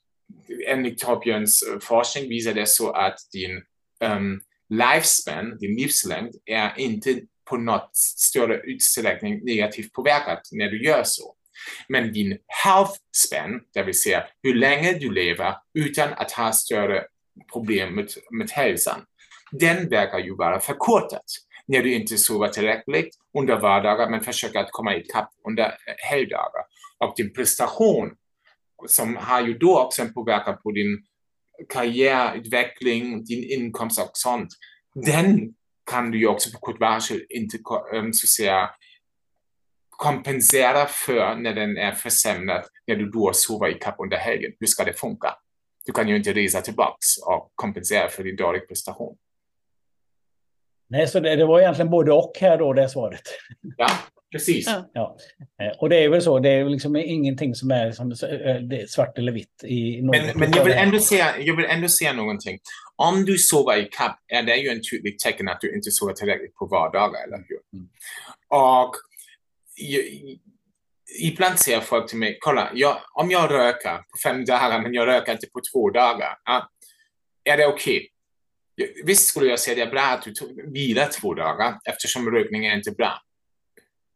enligt Torbjörns eh, forskning visar det så att din um, lifespan, din livslängd, är inte på något större utsträckning negativt påverkat när du gör så. Men din health span, det vill säga hur länge du lever utan att ha större problem med, med hälsan, den verkar ju vara förkortad när du inte sover tillräckligt under vardagar men försöker att komma ikapp under eh, helgdagar. Och din prestation, som har ju då också en påverkan på din karriärutveckling, din inkomst och sånt, den kan du ju också på kort varsel inte eh, så säga, kompensera för när den är försämrad, när du då sover i kapp under helgen. Hur ska det funka? Du kan ju inte resa tillbaks och kompensera för din dåliga prestation. Nej, så det, det, var egentligen både och här då, det svaret. Ja, precis. Ja. Eh, och det är väl så, det är liksom ingenting som är, som, är svart eller vitt. I men men jag, vill ändå säga, jag vill ändå säga någonting. Om du sover i kapp är det ju en tydlig tecken att du inte sover tillräckligt på vardagar, eller hur? Mm. Och ibland säger folk till mig, kolla, jag, om jag röker på fem dagar men jag röker inte på två dagar, ja, är det okej? Okay? Visst skulle jag säga det är bra att du vilar två dagar eftersom rökning är inte bra.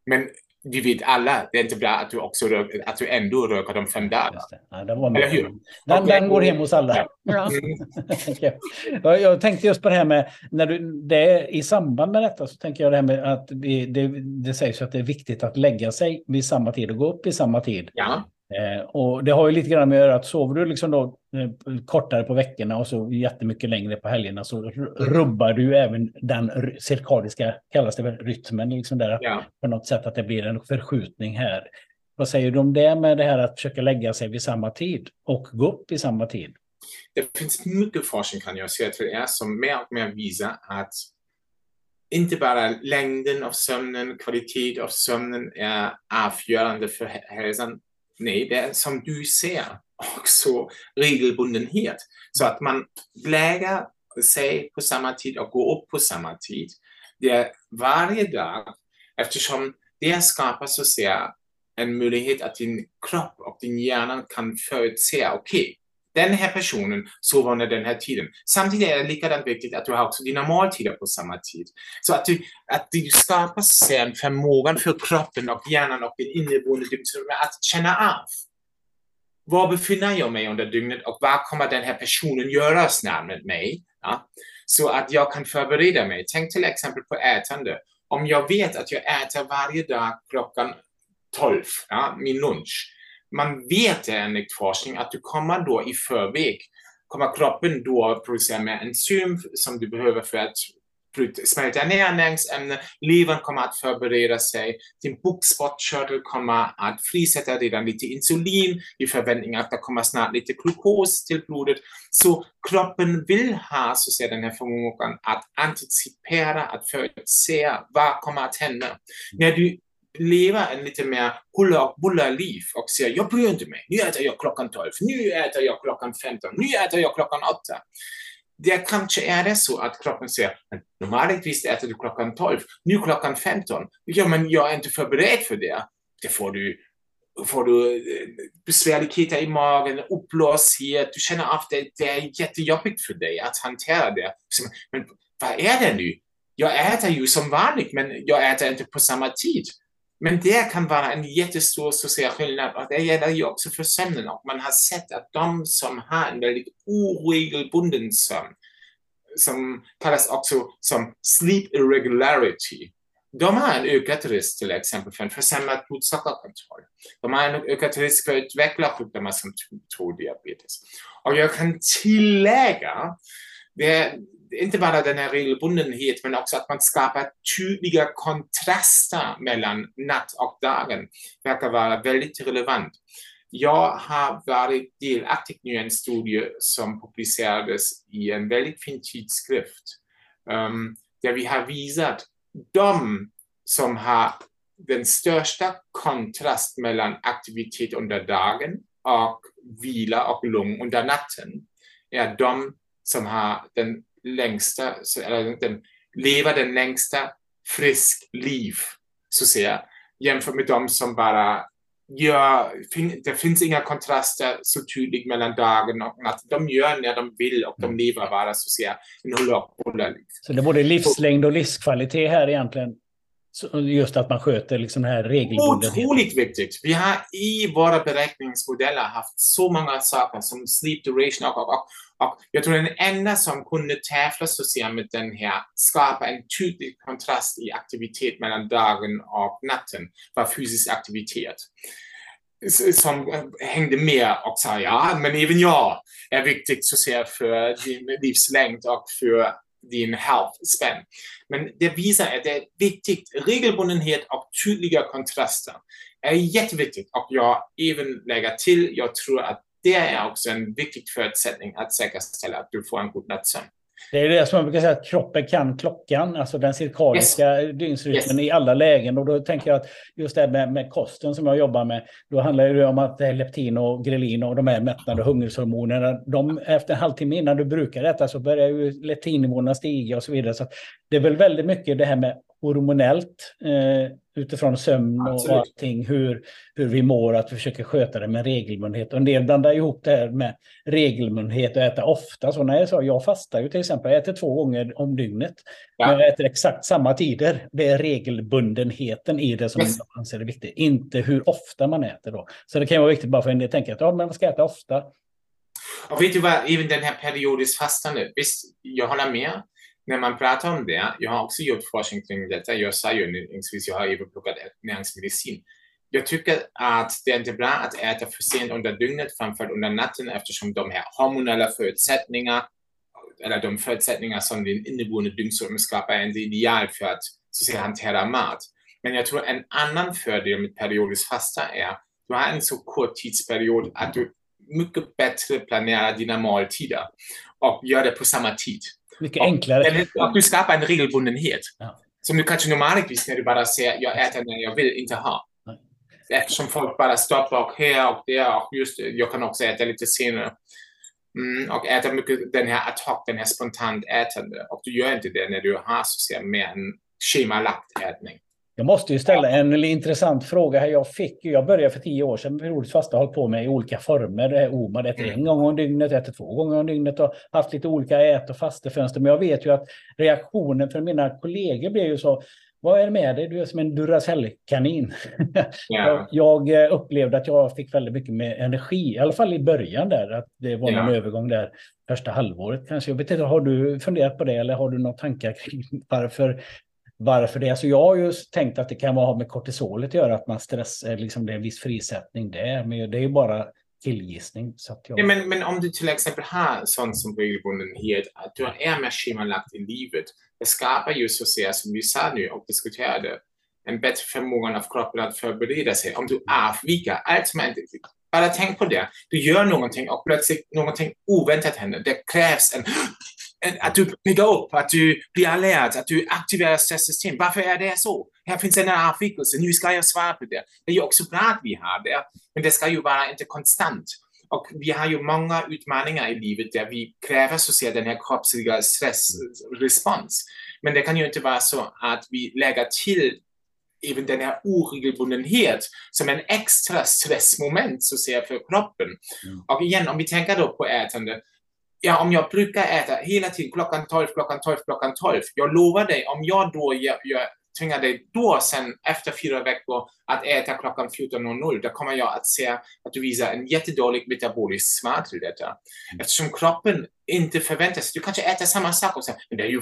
Men vi vet alla, det är inte bra att du, också rök, att du ändå röker de fem dagarna. Ja, den, var Eller hur? Den, okay. den går hem hos alla. Ja. <laughs> Jag tänkte just på det här med, när du, det är, i samband med detta så tänker jag det här med att det, det, det sägs att det är viktigt att lägga sig vid samma tid och gå upp i samma tid. Ja. Eh, och det har ju lite grann med att göra att sover du liksom då eh, kortare på veckorna och så jättemycket längre på helgerna så rubbar du även den cirkadiska, kallas det väl, rytmen liksom där. Ja. På något sätt att det blir en förskjutning här. Vad säger du om det med det här att försöka lägga sig vid samma tid och gå upp i samma tid? Det finns mycket forskning kan jag säga till er som mer och mer visar att inte bara längden av sömnen, kvalitet av sömnen är avgörande för hälsan Nej, det är som du ser också regelbundenhet. Så att man lägger sig på samma tid och går upp på samma tid. Det är varje dag eftersom det skapar så att säga en möjlighet att din kropp och din hjärna kan förutse, okej, okay, den här personen sover under den här tiden. Samtidigt är det likadant viktigt att du har också dina måltider på samma tid. Så att du, att du skapar sen förmågan för kroppen och hjärnan och din inneboende att känna av. Var befinner jag mig under dygnet och vad kommer den här personen göra snart med mig? Ja? Så att jag kan förbereda mig. Tänk till exempel på ätande. Om jag vet att jag äter varje dag klockan 12, ja, min lunch, man vet enligt forskning att du kommer då i förväg, kommer kroppen då producera mer enzym som du behöver för att smälta ner näringsämnen, levern kommer att förbereda sig, din bukspottkörtel kommer att frisätta redan lite insulin i förväntning att det kommer snart lite glukos till blodet. Så kroppen vill ha så att säga, den här förmågan att anticipera, att förutse vad kommer att hända. När du leva en lite mer hulla och bulla-liv och säga jag bryr inte mig, nu äter jag klockan 12, nu äter jag klockan 15, nu äter jag klockan 8. Det kanske är det så att kroppen säger normaltvis äter du klockan 12, nu klockan 15. Ja, men jag är inte förberedd för det. Det får du får du eh, besvärligheter i magen, uppblåshet, du känner av det, det är jättejobbigt för dig att hantera det. Men vad är det nu? Jag äter ju som vanligt, men jag äter inte på samma tid. Men det kan vara en jättestor social skillnad och det gäller ju också för sömnen. Och man har sett att de som har en väldigt oregelbunden sömn, som kallas också som sleep irregularity, de har en ökad risk till exempel för en försämrad blodsockerkontroll. De har en ökad risk för att utveckla sjukdomar som typ 2-diabetes. Och jag kan tillägga, det, inte bara den här regelbundenheten, men också att man skapar tydliga kontraster mellan natt och dagen, verkar vara väldigt relevant. Jag har varit delaktig i en studie som publicerades i en väldigt fin tidskrift, um, där vi har visat de som har den största kontrast mellan aktivitet under dagen och vila och lugn under natten är de som har den längsta, eller den, leva den längsta frisk liv, så att säga, jämfört med de som bara gör, det finns inga kontraster så tydligt mellan dagen och natt. De gör när de vill och de mm. lever bara så att säga en hålla liv. Så det är både livslängd och livskvalitet här egentligen? Just att man sköter liksom här regelbundenheten. Otroligt viktigt. Vi har i våra beräkningsmodeller haft så många saker som sleep duration och, och, och jag tror den enda som kunde tävla så ser med den här, skapa en tydlig kontrast i aktivitet mellan dagen och natten, var fysisk aktivitet som eh, hängde med och sa ja, men även jag är viktigt så ser för din livslängd och för din health span. Men det visar att det är viktigt. Regelbundenhet och tydliga kontraster är jätteviktigt och jag även lägger till, jag tror att det är också en viktig förutsättning att säkerställa att du får en god nattsömn. Det är det som man brukar säga att kroppen kan klockan, alltså den cirkadiska yes. dygnsrytmen yes. i alla lägen. Och då tänker jag att just det här med, med kosten som jag jobbar med, då handlar det om att leptin och grelin och de här mättnade hungershormonerna, de, efter en halvtimme innan du brukar äta så börjar ju leptinnivåerna stiga och så vidare. Så det är väl väldigt mycket det här med hormonellt eh, utifrån sömn och Absolut. allting, hur, hur vi mår, att vi försöker sköta det med regelbundenhet. Och en del blandar ihop det här med regelbundenhet och äta ofta. Så när jag sa, jag fastar ju till exempel, jag äter två gånger om dygnet. Ja. Men jag äter exakt samma tider. Det är regelbundenheten i det som yes. jag anser är viktigt, inte hur ofta man äter då. Så det kan vara viktigt bara för en del tänker att ja, men man ska äta ofta. Och vet du vad, även den här periodiskt fastande, visst, jag håller med när man pratar om det, jag har också gjort forskning kring detta, jag sa ju inledningsvis, jag har även pluggat näringsmedicin. Jag tycker att det är inte bra att äta för sent under dygnet, framförallt under natten, eftersom de här hormonella förutsättningarna, eller de förutsättningar som din inneboende dygnsrytm skapar, är inte ideal för att, så att säga, hantera mat. Men jag tror en annan fördel med periodisk fasta är, du har en så kort tidsperiod att du mycket bättre planerar dina måltider och gör det på samma tid. Mycket enklare. Och, du skapar en regelbundenhet. Ja. Som du kanske normalvis när du bara säger jag äter när jag vill inte ha. Nej. Eftersom folk bara stoppar och här och där och just jag kan också äta lite senare. Mm, och äta mycket den här ad hoc, den här spontant ätande. Och du gör inte det när du har så att säga mer en schemalagt ätning. Jag måste ju ställa en intressant fråga här. Jag fick, jag började för tio år sedan periodiskt fasta, hållit på med i olika former. Det här OMAD äter en gång om dygnet, äter två gånger om dygnet och haft lite olika ät och fastefönster. Men jag vet ju att reaktionen från mina kollegor blev ju så, vad är det med dig? Du är som en Duracell-kanin. <laughs> Yeah. jag upplevde att jag fick väldigt mycket med energi, i alla fall i början där, att det var yeah. en övergång där första halvåret kanske. Jag vet inte, har du funderat på det eller har du några tankar kring varför varför det. Alltså jag har ju tänkt att det kan ha med kortisolet att göra, att man stress, eh, liksom det är en viss frisättning där. Men det är ju bara killgissning. Så jag... ja, men, men om du till exempel har sånt som regelbundenhet, att du är mer schemalagt i livet, det skapar ju så att säga, som vi sa nu och diskuterade, en bättre förmåga av kroppen att förbereda sig. Om du avviker, allt som är bara tänk på det. Du gör någonting och plötsligt någonting oväntat händer. Det krävs en att du bygger upp, att du blir alert, att du aktiverar stresssystem. Varför är det så? Här finns en avvikelse, nu ska jag svara på det. Det är ju också bra att vi har det, men det ska ju vara inte konstant. Och vi har ju många utmaningar i livet där vi kräver så att säga den här kroppsliga stressrespons. Men det kan ju inte vara så att vi lägger till även den här oregelbundenhet som en extra stressmoment så att säga för kroppen. Mm. Och igen, om vi tänker då på ätande, ja, om jag brukar äta hela tiden klockan 12, klockan 12, klockan 12. Jag lovar dig, om jag då jag, jag tvingar dig då sen efter fyra veckor att äta klockan 14.00, då kommer jag att se att du visar en jättedålig metabolisk smart till detta. Mm. Eftersom kroppen inte förväntar sig, du kanske äter samma sak och säger, men det är ju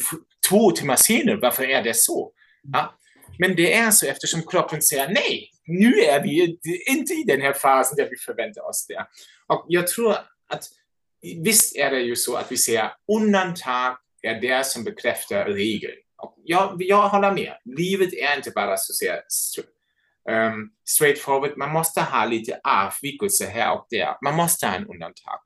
två timmar senare, varför är det så? Ja? Men det är så eftersom kroppen säger nej, nu är vi inte i den här fasen där vi förväntar oss det. Och jag tror att visst är det ju så att vi säger undantag är det som bekräftar regeln. Och jag, jag håller med. Livet är inte bara så säga um, straightforward. Man måste ha lite avvikelse här och där. Man måste ha en undantag.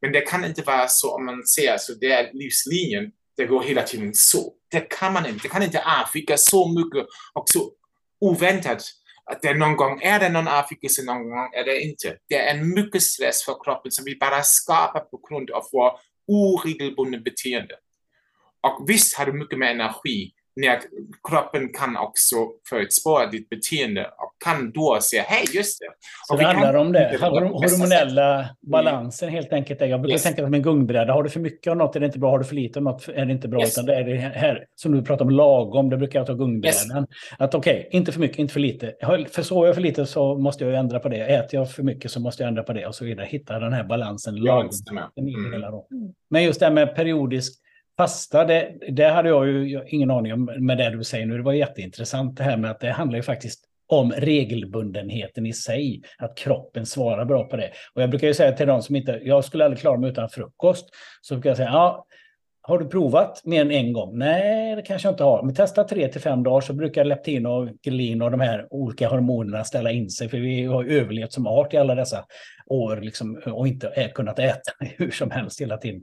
Men det kan inte vara så om man ser så det är livslinjen. Det går hela tiden så. Det kan man inte. Det kan inte avvika så mycket och så oväntat att det någon gång är det någon avvikelse, någon gång är det inte. Det är en mycket stress för kroppen som vi bara skapar på grund av vår oregelbundna beteende. Och visst har du mycket mer energi när kroppen kan också förutspå ditt beteende och kan då säga hej, just det. Så det handlar om det, hormonella balansen helt enkelt. Jag brukar yes. tänka som en gungbräda. Har du för mycket av något är det inte bra, har du för lite av något är det inte bra. Yes. Utan det är det här som du pratar om lagom, det brukar jag ta gungbrädan. Yes. Att okej, okay, inte för mycket, inte för lite. För sover jag för lite så måste jag ändra på det. Äter jag för mycket så måste jag ändra på det och så vidare. Hitta den här balansen lagom. Mm. Men just det här med periodisk fasta, det, det hade jag ju ingen aning om med det du säger nu. Det var jätteintressant det här med att det handlar ju faktiskt om regelbundenheten i sig, att kroppen svarar bra på det. Och jag brukar ju säga till de som inte, jag skulle aldrig klara mig utan frukost, så brukar jag säga, ja, har du provat mer än en gång? Nej, det kanske jag inte har. Men testa tre till fem dagar så brukar leptin och grelin och de här olika hormonerna ställa in sig. För vi har överlevt som art i alla dessa år liksom, och inte kunnat äta <laughs> hur som helst hela tiden.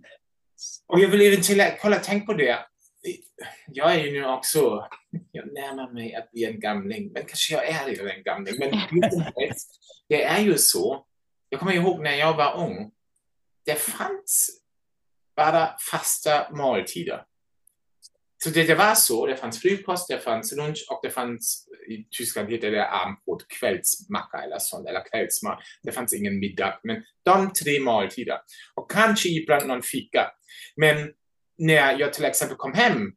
Och jag vill även tillägga, kolla, tänk på det. Jag är ju nu också, jag närmar mig att bli en gamling, men kanske jag är redan en gamling. Men <laughs> det är ju så, jag kommer ihåg när jag var ung, det fanns bara fasta måltider. Så det, det, var så, det fanns frukost, det fanns lunch och det fanns, i Tyskland heter det armbröd, kvällsmacka eller sånt, eller kvällsmat. Det fanns ingen middag, men de tre måltider. Och kanske ibland någon fika. Men när jag till exempel kom hem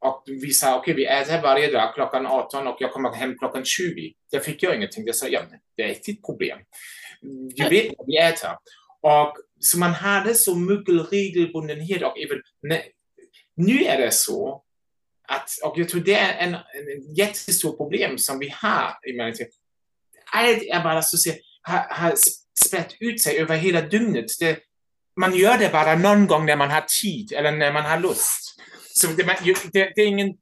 och vi sa okej, okay, vi äter varje dag klockan 18 och jag kommer hem klockan 20. Där fick jag ingenting. Jag sa, ja, det är ditt problem. Du vet vad vi äter. Och så man hade så mycket regelbundenhet och även nu är det så att, och jag tror det är en, en jättestort problem som vi har i mänskligheten. Allt är bara så att säga, har, har sprätt ut sig över hela dygnet. Det, man gör det bara någon gång när man har tid eller när man har lust. Så det, det, det är ingen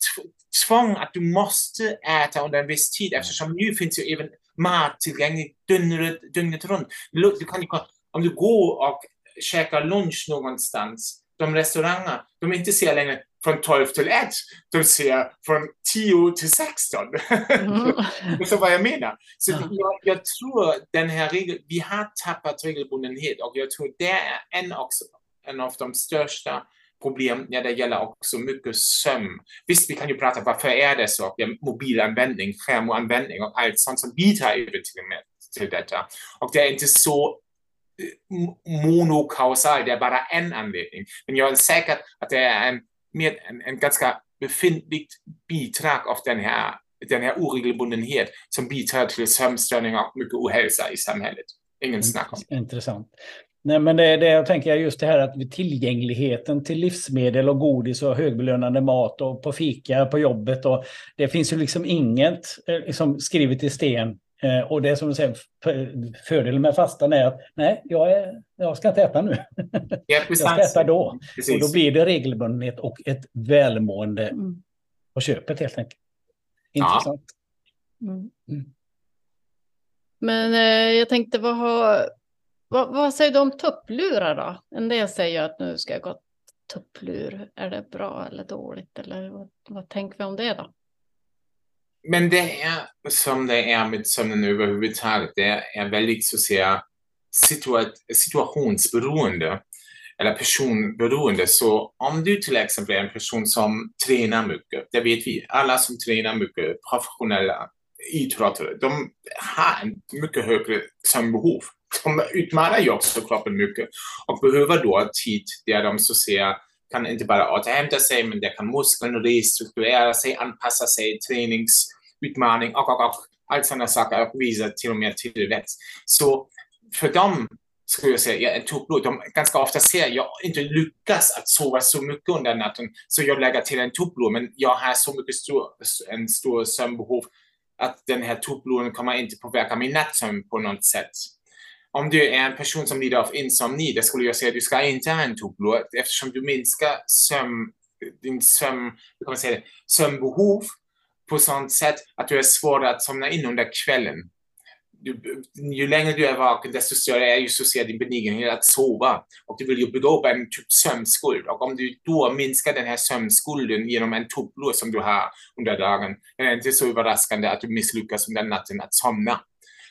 tvång att du måste äta under en viss tid eftersom nu finns ju även mat tillgänglig dygnet, dygnet runt. Du kan, om du går och käkar lunch någonstans de restauranger, de inte ser längre från 12 till 1, de ser från 10 till 16. Mm. <laughs> så vad jag menar. Så ja. jag, jag, tror den här regeln, vi har tappat regelbundenhet och jag tror det är en, också, en av de största problem när det gäller också mycket sömn. Visst, vi kan ju prata varför är det så? Ja, mobilanvändning, skärmanvändning och allt sånt som bidrar till, med, till detta. Och det är inte så monokausal, det är bara en anledning. Men jag är säker att det är en, en, en ganska befintligt bidrag av den här, den här oregelbundenhet som bidrar till sömnstörningar och mycket ohälsa i samhället. Ingen snack om. Intressant. Nej, men det, det jag tänker just det här att tillgängligheten till livsmedel och godis och högbelönande mat och på fika på jobbet och det finns ju liksom inget eh, liksom, skrivet i sten. Eh, och det som säger fördelen med fastan är att nej, jag, är, jag ska inte äta nu. <laughs> Ja, jag ska äta då. Precis. Och då blir det regelbundenhet och ett välmående mm. på köpet helt enkelt. Intressant. Ja. Mm. Mm. Men eh, jag tänkte, vad har vad, vad, säger du om tupplurar då? En del säger att nu ska jag gå tupplur. Är det bra eller dåligt? Eller vad, vad tänker vi om det då? Men det är som det är med sömnen överhuvudtaget. Det är väldigt så att säga situationsberoende eller personberoende. Så om du till exempel är en person som tränar mycket, det vet vi, alla som tränar mycket, professionella idrottare, de har en mycket högre sömnbehov de utmanar ju också kroppen mycket och behöver då tid där de så att säga kan inte bara återhämta sig, men där kan muskeln restrukturera sig, anpassa sig, träningsutmaning och, och, och allt sådana saker och visa till och med tillväxt. Så för dem skulle jag säga, jag är tupplur. De ganska ofta ser jag inte lyckas att sova så mycket under natten, så jag lägger till en tupplur, men jag har så mycket stor, en stor sömnbehov att den här tuppluren kommer inte påverka min nattsömn på något sätt om du är en person som lider av insomni, det skulle jag säga att du ska inte ha en tupplur eftersom du minskar sömn, din sömn, kan man säga sömnbehov på sånt sätt att du är svårare att somna in under kvällen. Du, ju längre du är vaken, desto större är ju så ser din benägenhet att sova. Och du vill ju bygga upp en typ sömnskuld. Och om du då minskar den här sömnskulden genom en tupplur som du har under dagen, är det inte så överraskande att du misslyckas under natten att somna.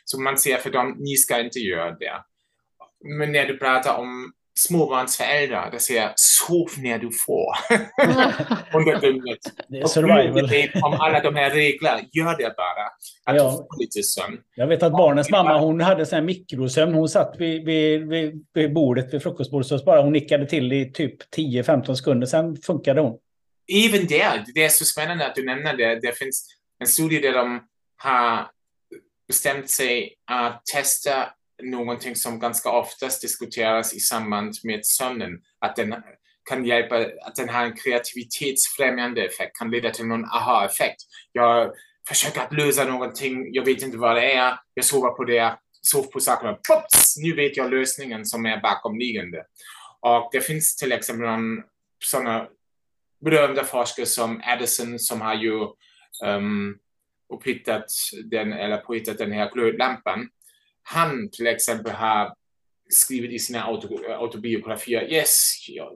Så man ser för dem, ni ska inte göra det. Men när du pratar om småbarnsföräldrar, det säger sov när du får <laughs> under dygnet. Det är survival. om alla de här reglerna, gör det bara. Att ja. du får lite sömn. Jag vet att barnens mamma, hon hade sån här mikrosömn. Hon satt vid, vid, vid, vid bordet, vid frukostbordet, så bara hon nickade till i typ 10-15 sekunder, sen funkade hon. Även där, det är så spännande att du nämner det. Det finns en studie där de har bestämt sig att testa någonting som ganska oftast diskuteras i samband med sömnen, att den kan hjälpa, att den har en kreativitetsfrämjande effekt, kan leda till någon aha-effekt. Jag försöker att lösa någonting, jag vet inte vad det är, jag sover på det, sover på sakerna, pops, nu vet jag lösningen som är bakomliggande. Och det finns till exempel sådana berömda forskare som Addison som har ju um, upphittat den, eller påhittat den här glödlampan. Han till exempel har skrivit i sina auto, autobiografier, yes,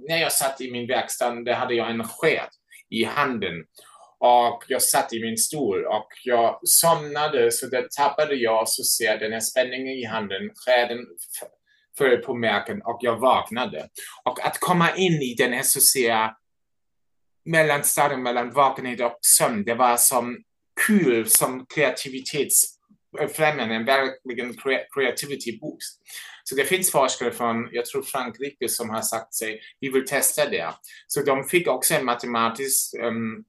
när jag satt i min verkstad, där hade jag en sked i handen och jag satt i min stol och jag somnade så där tappade jag så ser den här spänningen i handen, skeden föll på märken och jag vaknade. Och att komma in i den här så ser mellanstadiet mellan vakenhet och sömn, det var som kul som kreativitetsfrämjande, en verkligen creativity boost. Så det finns forskare från, jag tror Frankrike, som har sagt sig, vi vill testa det. Så de fick också en matematisk um,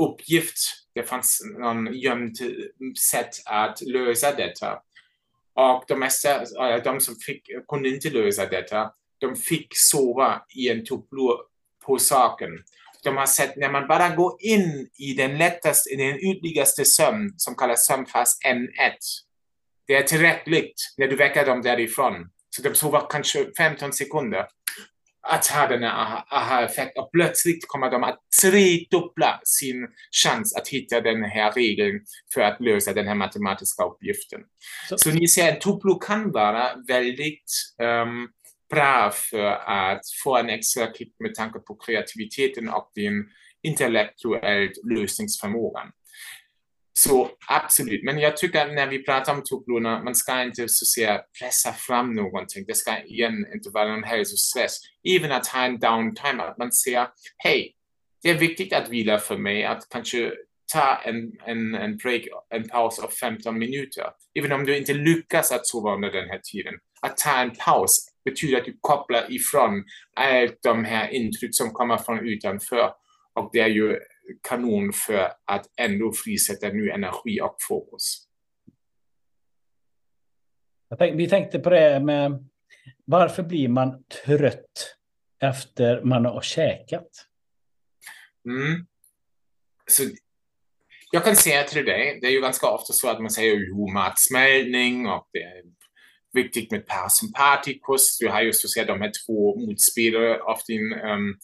uppgift. Det fanns någon gömt sätt att lösa detta. Och de, mesta, eh, de som fick, kunde inte lösa detta, de fick sova i en tupplur på saken de har sett när man bara går in i den lättaste, i den ytligaste sömn som kallas sömnfas M1. Det är tillräckligt när du väcker dem därifrån. Så de sover kanske 15 sekunder att ha den här aha-effekten och plötsligt kommer de att tredubbla sin chans att hitta den här regeln för att lösa den här matematiska uppgiften. Så, så ni ser, en tuplo kan vara väldigt um, bra för att få en extra kick med tanke på kreativiteten och din intellektuell lösningsförmågan. Så absolut, men jag tycker när vi pratar om tupplorna, man ska inte så säga pressa fram någonting. Det ska igen inte vara någon hälsostress. Även att ha en downtime, att man säger hej, det är viktigt att vila för mig, att kanske ta en, en, en break, en paus av 15 minuter. Även om du inte lyckas att sova under den här tiden. Att ta en paus betyder att du kopplar ifrån allt de här intryck som kommer från utanför. Och det är ju kanon för att ändå frisätta ny energi och fokus. Tänkte, vi tänkte på det med varför blir man trött efter man har käkat? Mm. Så jag kan säga till dig, det är ju ganska ofta så att man säger ju matsmältning och det är viktigt med parasympatikus. Du har ju så att säga de här två motspelare av din um,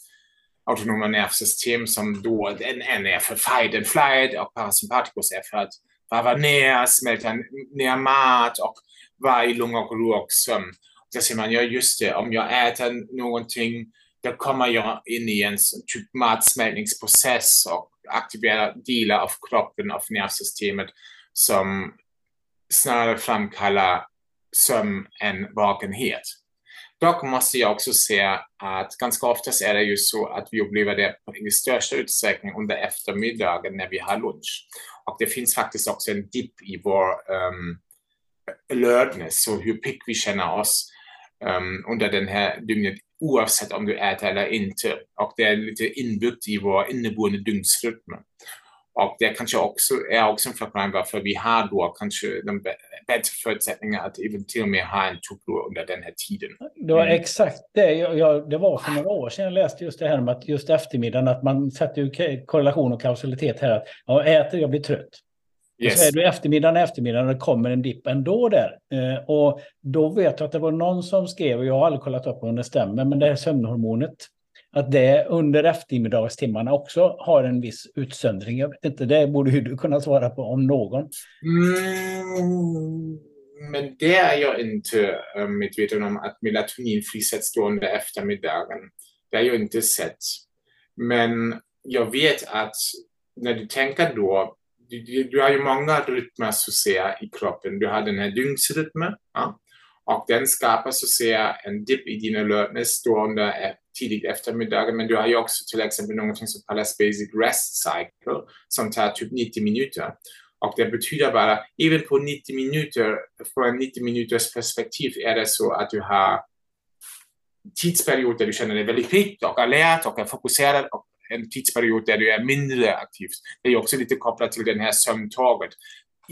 autonoma nervsystem som då en, en är för fight and flight och parasympatikus är för att varva ner, smälta ner mat och vara i lugn och ro och sömn. Då ser man, ja just det, om jag äter någonting då kommer jag in i en typ matsmältningsprocess och aktiverar delar av kroppen, av nervsystemet som snarare framkallar sömn än vakenhet. Dock måste jag också säga att ganska oftast är det ju så att vi upplever det i största utsträckning under eftermiddagen när vi har lunch. Och det finns faktiskt också en dipp i vår ehm, um, alertness, så hur pigg vi känner oss um, under den här dygnet oavsett om du äter eller inte. Och det är lite inbyggt i vår inneboende dygnsrytm. Och det kanske också är också en förklaring varför vi har då kanske de bättre förutsättningar att till och med ha en tupplur under den här tiden. Det var mm. exakt det. Jag, jag, det var för några år sedan jag läste just det här med att just eftermiddagen, att man sätter korrelation och kausalitet här. Att ja, äter jag blir trött. Yes. Så är du eftermiddagen eftermiddagen och det kommer en dipp ändå där. Eh, och då vet jag att det var någon som skrev, och jag har aldrig kollat upp om det stämmer, men det här sömnhormonet att det under eftermiddagstimmarna också har en viss utsöndring. Jag vet inte, det borde ju du kunna svara på om någon. Mm, men det är jag inte eh, medveten om att melatonin frisätts då under eftermiddagen. Det har jag inte sett. Men jag vet att när du tänker då, du, du har ju många rytmer så att säga i kroppen. Du har den här dygnsrytmen. Ja? Och den skapar så att säga en dipp i dina alertness under tidigt eftermiddag. Men du har ju också till exempel någonting som kallas basic rest cycle som tar typ 90 minuter. Och det betyder bara, även på 90 minuter, från 90 minuters perspektiv är det så att du har tidsperiod där du känner dig väldigt pigg och alert och är fokuserad och en tidsperiod där du är mindre aktiv. Det är också lite kopplat till den här sömntaget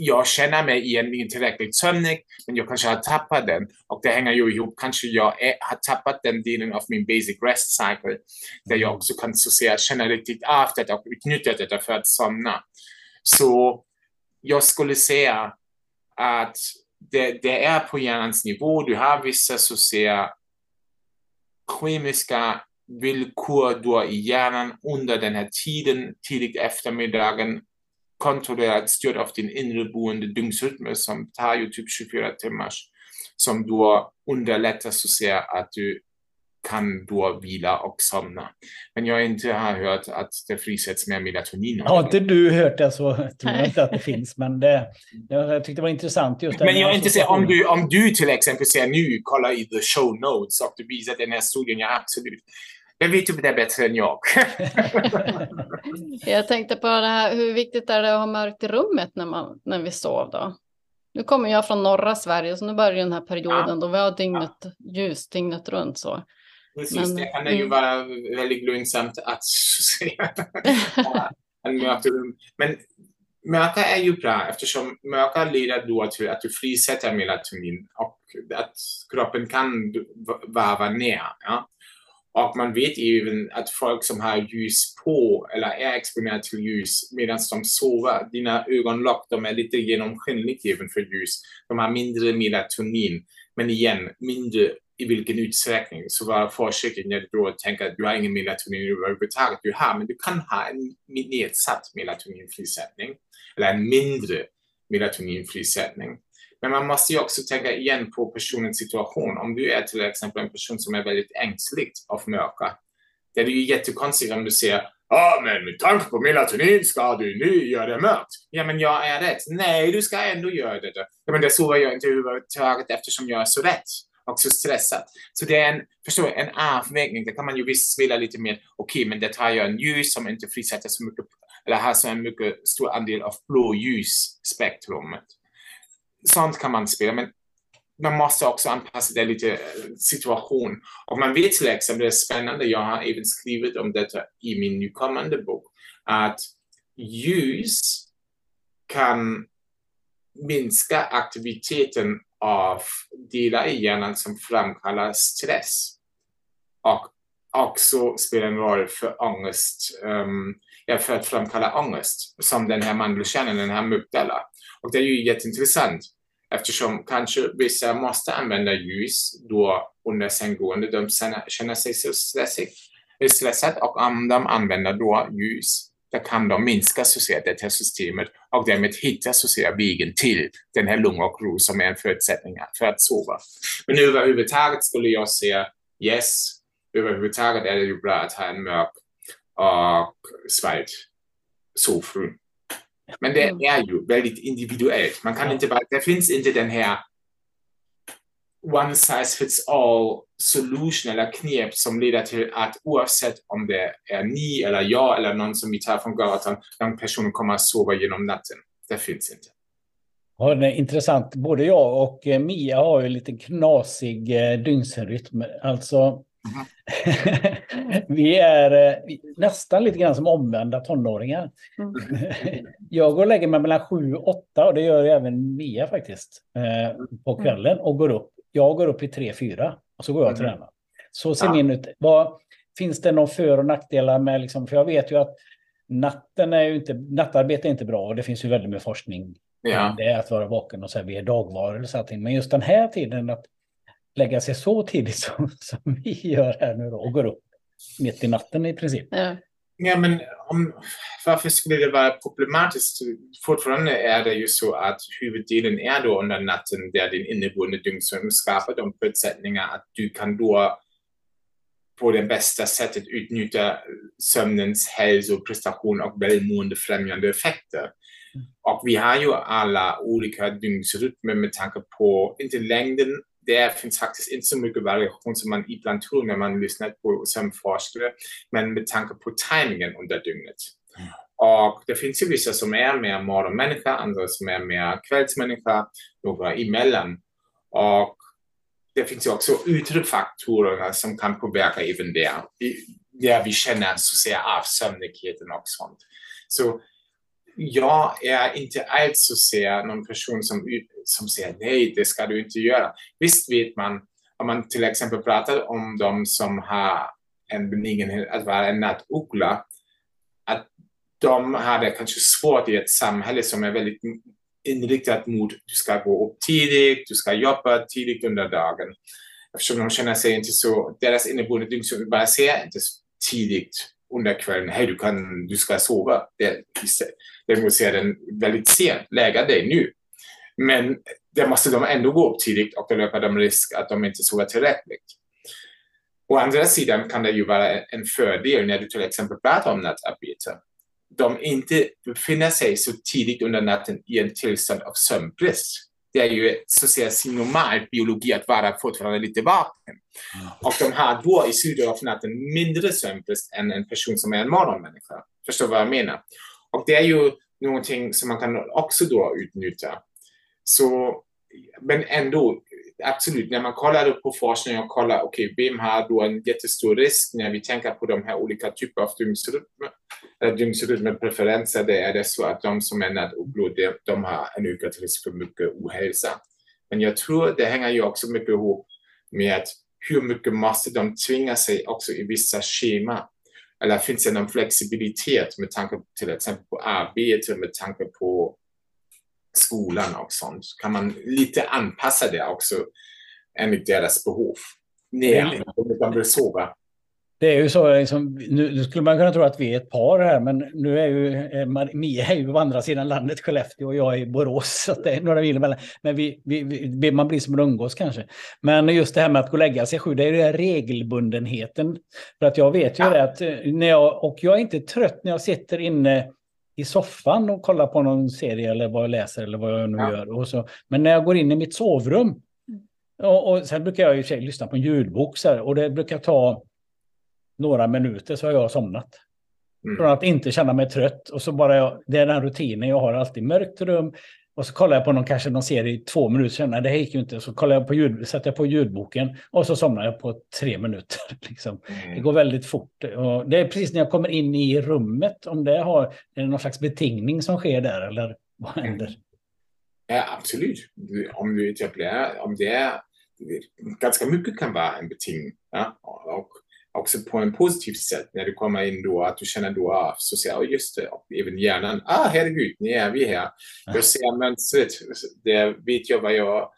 jag känner mig egentligen tillräckligt sömnig, men jag kanske har tappat den. Och det hänger ju ihop, kanske jag är, har tappat den delen av min basic rest cycle, där jag också kan så säga, känna riktigt av det och utnyttja det för att somna. Så jag skulle säga att det, det är på hjärnans nivå, du har vissa så säga kemiska villkor då i hjärnan under den här tiden, tidigt eftermiddagen, kontrollerat styrt av din inneboende dygnsrytm som tar ju typ 24 timmar som då underlättar så säga att du kan då vila och somna. Men jag inte har hört att det frisätts mer melatonin. Har inte du hört det så tror jag inte att det finns. Men det, jag tyckte det var intressant just det. Men jag inte säga, om, du, om du till exempel säger nu, kolla i the show notes och du visar den här studien, ja absolut. Men vet du det bättre än jag. <laughs> jag tänkte på det här, hur viktigt är det att ha mörkt i rummet när, man, när vi sov då? Nu kommer jag från norra Sverige, så nu börjar den här perioden ja. då vi har dygnet ja. ljus dygnet runt. Så. Precis, Men, det kan ju mm. vara väldigt lugnt att <laughs> se. <laughs> Men mörka är ju bra eftersom mörka leder då till att du frisätter melatonin och att kroppen kan varva ner. Ja? Och man vet även att folk som har ljus på eller är exponerade till ljus medan de sover, dina ögonlock de är lite genomskinliga även för ljus. De har mindre melatonin, men igen, mindre i vilken utsträckning. Så var försiktig när du tänker att du har ingen melatonin överhuvudtaget. Du har, men du kan ha en nedsatt melatoninfrisättning eller en mindre melatoninfrisättning. Men man måste ju också tänka igen på personens situation. Om du är till exempel en person som är väldigt ängslig av mörker, det är ju jättekonstigt om du säger Ja, men med tanke på melatonin ska du nu göra det mörkt. Ja, men jag är rätt. Nej, du ska ändå göra det. Ja, men det sover jag inte överhuvudtaget eftersom jag är så rätt och så stressad. Så det är en, förstår en avvägning. Det kan man ju visst spela lite mer. Okej, okay, men det tar jag en ljus som inte frisätter så mycket, eller har så en mycket stor andel av blåljusspektrumet. Sånt kan man spela, men man måste också anpassa det lite eh, situation. Och man vet till exempel, det är spännande, jag har även skrivit om detta i min nykommande bok, att ljus kan minska aktiviteten av delar i hjärnan som framkallar stress. Och också spelar en roll för ångest, um, ja, för att framkalla ångest, som den här mandelkärnan, den här mygdala. Och det är ju jätteintressant eftersom kanske vissa måste använda ljus då under sänggående, de känner sig så eh, stressade och om de använder då ljus då kan de minska det här systemet och därmed hitta vägen till den här lugn och ro som är en förutsättning för att sova. Men överhuvudtaget skulle jag säga yes, överhuvudtaget är det ju bra att ha en mörk och svart sovrum. Men det mm. är ju väldigt individuellt. Man kan inte bara, det finns inte den här one size fits all solution eller knep som leder till att oavsett om det är ni eller jag eller någon som vi tar från gatan, den personen kommer att sova genom natten. Det finns inte. Ja, det är intressant. Både jag och eh, Mia har ju lite knasig eh, dygnsrytm. Alltså. <laughs> vi är eh, nästan lite grann som omvända tonåringar. Mm. <laughs> jag går och lägger mig mellan sju och åtta och det gör även Mia faktiskt eh, på mm. kvällen och går upp. Jag går upp i tre, fyra och så går jag och mm. tränar. Så ser ja. min ut. Vad, finns det någon för och nackdelar med, liksom, för jag vet ju att natten är ju inte, nattarbete är inte bra och det finns ju väldigt mycket forskning. Ja. Det är att vara vaken och så här, vi är dagvarelser. Men just den här tiden, att lägga sig så tidigt som, <laughs> som vi gör här nu då, och går upp mitt i natten i princip. Ja. Ja, men om, varför skulle det vara problematiskt? Fortfarande är det ju så att huvuddelen är då under natten där din inneboende dygnsrytm skapar de förutsättningar att du kan då på det bästa sättet utnyttja sömnens hälsoprestation och välmåendefrämjande effekter. Mm. Och vi har ju alla olika dygnsrytmer med tanke på, inte längden det finns faktiskt inte så mycket variation som man ibland tror när man lyssnar på sömnforskare, men med tanke på tajmingen under dygnet. Mm. Och det finns ju vissa som är mer morgonmänniska, andra som är mer kvällsmänniska, några emellan. Och det finns ju också yttre faktorer som kan påverka även det, där vi känner så att säga avsömnigheten och sånt. Så jag är inte alls så säga någon person som, som säger nej, det ska du inte göra. Visst vet man, om man till exempel pratar om de som har en benägenhet att vara en nattuggla, att de har det kanske svårt i ett samhälle som är väldigt inriktat mot du ska gå upp tidigt, du ska jobba tidigt under dagen. Eftersom de känner sig inte så, deras inneboende dygn bara ser inte tidigt under kvällen, hej du, kan, du ska sova. Det, däremot ser den väldigt sent, lägga dig nu. Men det måste de ändå gå upp tidigt och då löper de risk att de inte sover tillräckligt. Å andra sidan kan det ju vara en fördel när du till exempel pratar om nattarbete. De inte befinner sig så tidigt under natten i en tillstånd av sömnbrist det är ju så att säga sin normal biologi att vara fortfarande lite vaken. Mm. Och de har då i slutet av natten mindre sömnbrist än en person som är en morgonmänniska. Förstår vad jag menar? Och det är ju någonting som man kan också då utnyttja. Så, men ändå, absolut, när man kollar på forskning och kollar, okej, okay, vem har då en jättestor risk när vi tänker på de här olika typerna av dygnsrytmer, dygnsrytmerpreferenser, det är det så att de som är nattugglor, de, de har en ökad risk för mycket ohälsa. Men jag tror det hänger ju också mycket ihop med att hur mycket måste de tvinga sig också i vissa schema? Eller finns det någon flexibilitet med tanke på till exempel på arbete, med tanke på skolan och sånt. Kan man lite anpassa det också enligt deras behov. Nej, de vill sova. Det är ju så, liksom, nu, nu, skulle man kunna tro att vi är ett par här, men nu är ju eh, Mia är ju på andra sidan landet, Skellefteå, och jag är i Borås, så det är några mil emellan. Men vi, vi, vi, man blir som en umgås kanske. Men just det här med att gå och lägga sig sju, det är ju den regelbundenheten. För att jag vet ju ja. det att eh, när jag, och jag är inte trött när jag sitter inne i soffan och kollar på någon serie eller vad jag läser eller vad jag nu ja. gör. Och så, men när jag går in i mitt sovrum, mm. och, och sen brukar jag i och för sig lyssna på en ljudbok så här, och det brukar ta några minuter så har jag somnat. Mm. Från att inte känna mig trött. Och så bara jag, det är den rutinen jag har alltid. Mörkt rum. Och så kollar jag på någon, kanske någon serie i två minuter. Känner, det här gick ju inte. Så kollar jag på ljud, sätter jag på ljudboken. Och så somnar jag på tre minuter. <laughs> Liksom. Mm. Det går väldigt fort. Och det är precis när jag kommer in i rummet. Om det har är det någon slags betingning som sker där. Eller vad mm. händer? Ja, absolut. Om du etablerar, om det är ganska mycket kan vara en betingning. Ja? Och också på en positiv sätt när du kommer in då, att du känner då, ah, så säger oh, just det, och även hjärnan, ah herregud, nu är vi här. Jag ser mönstret, det vet jag vad jag,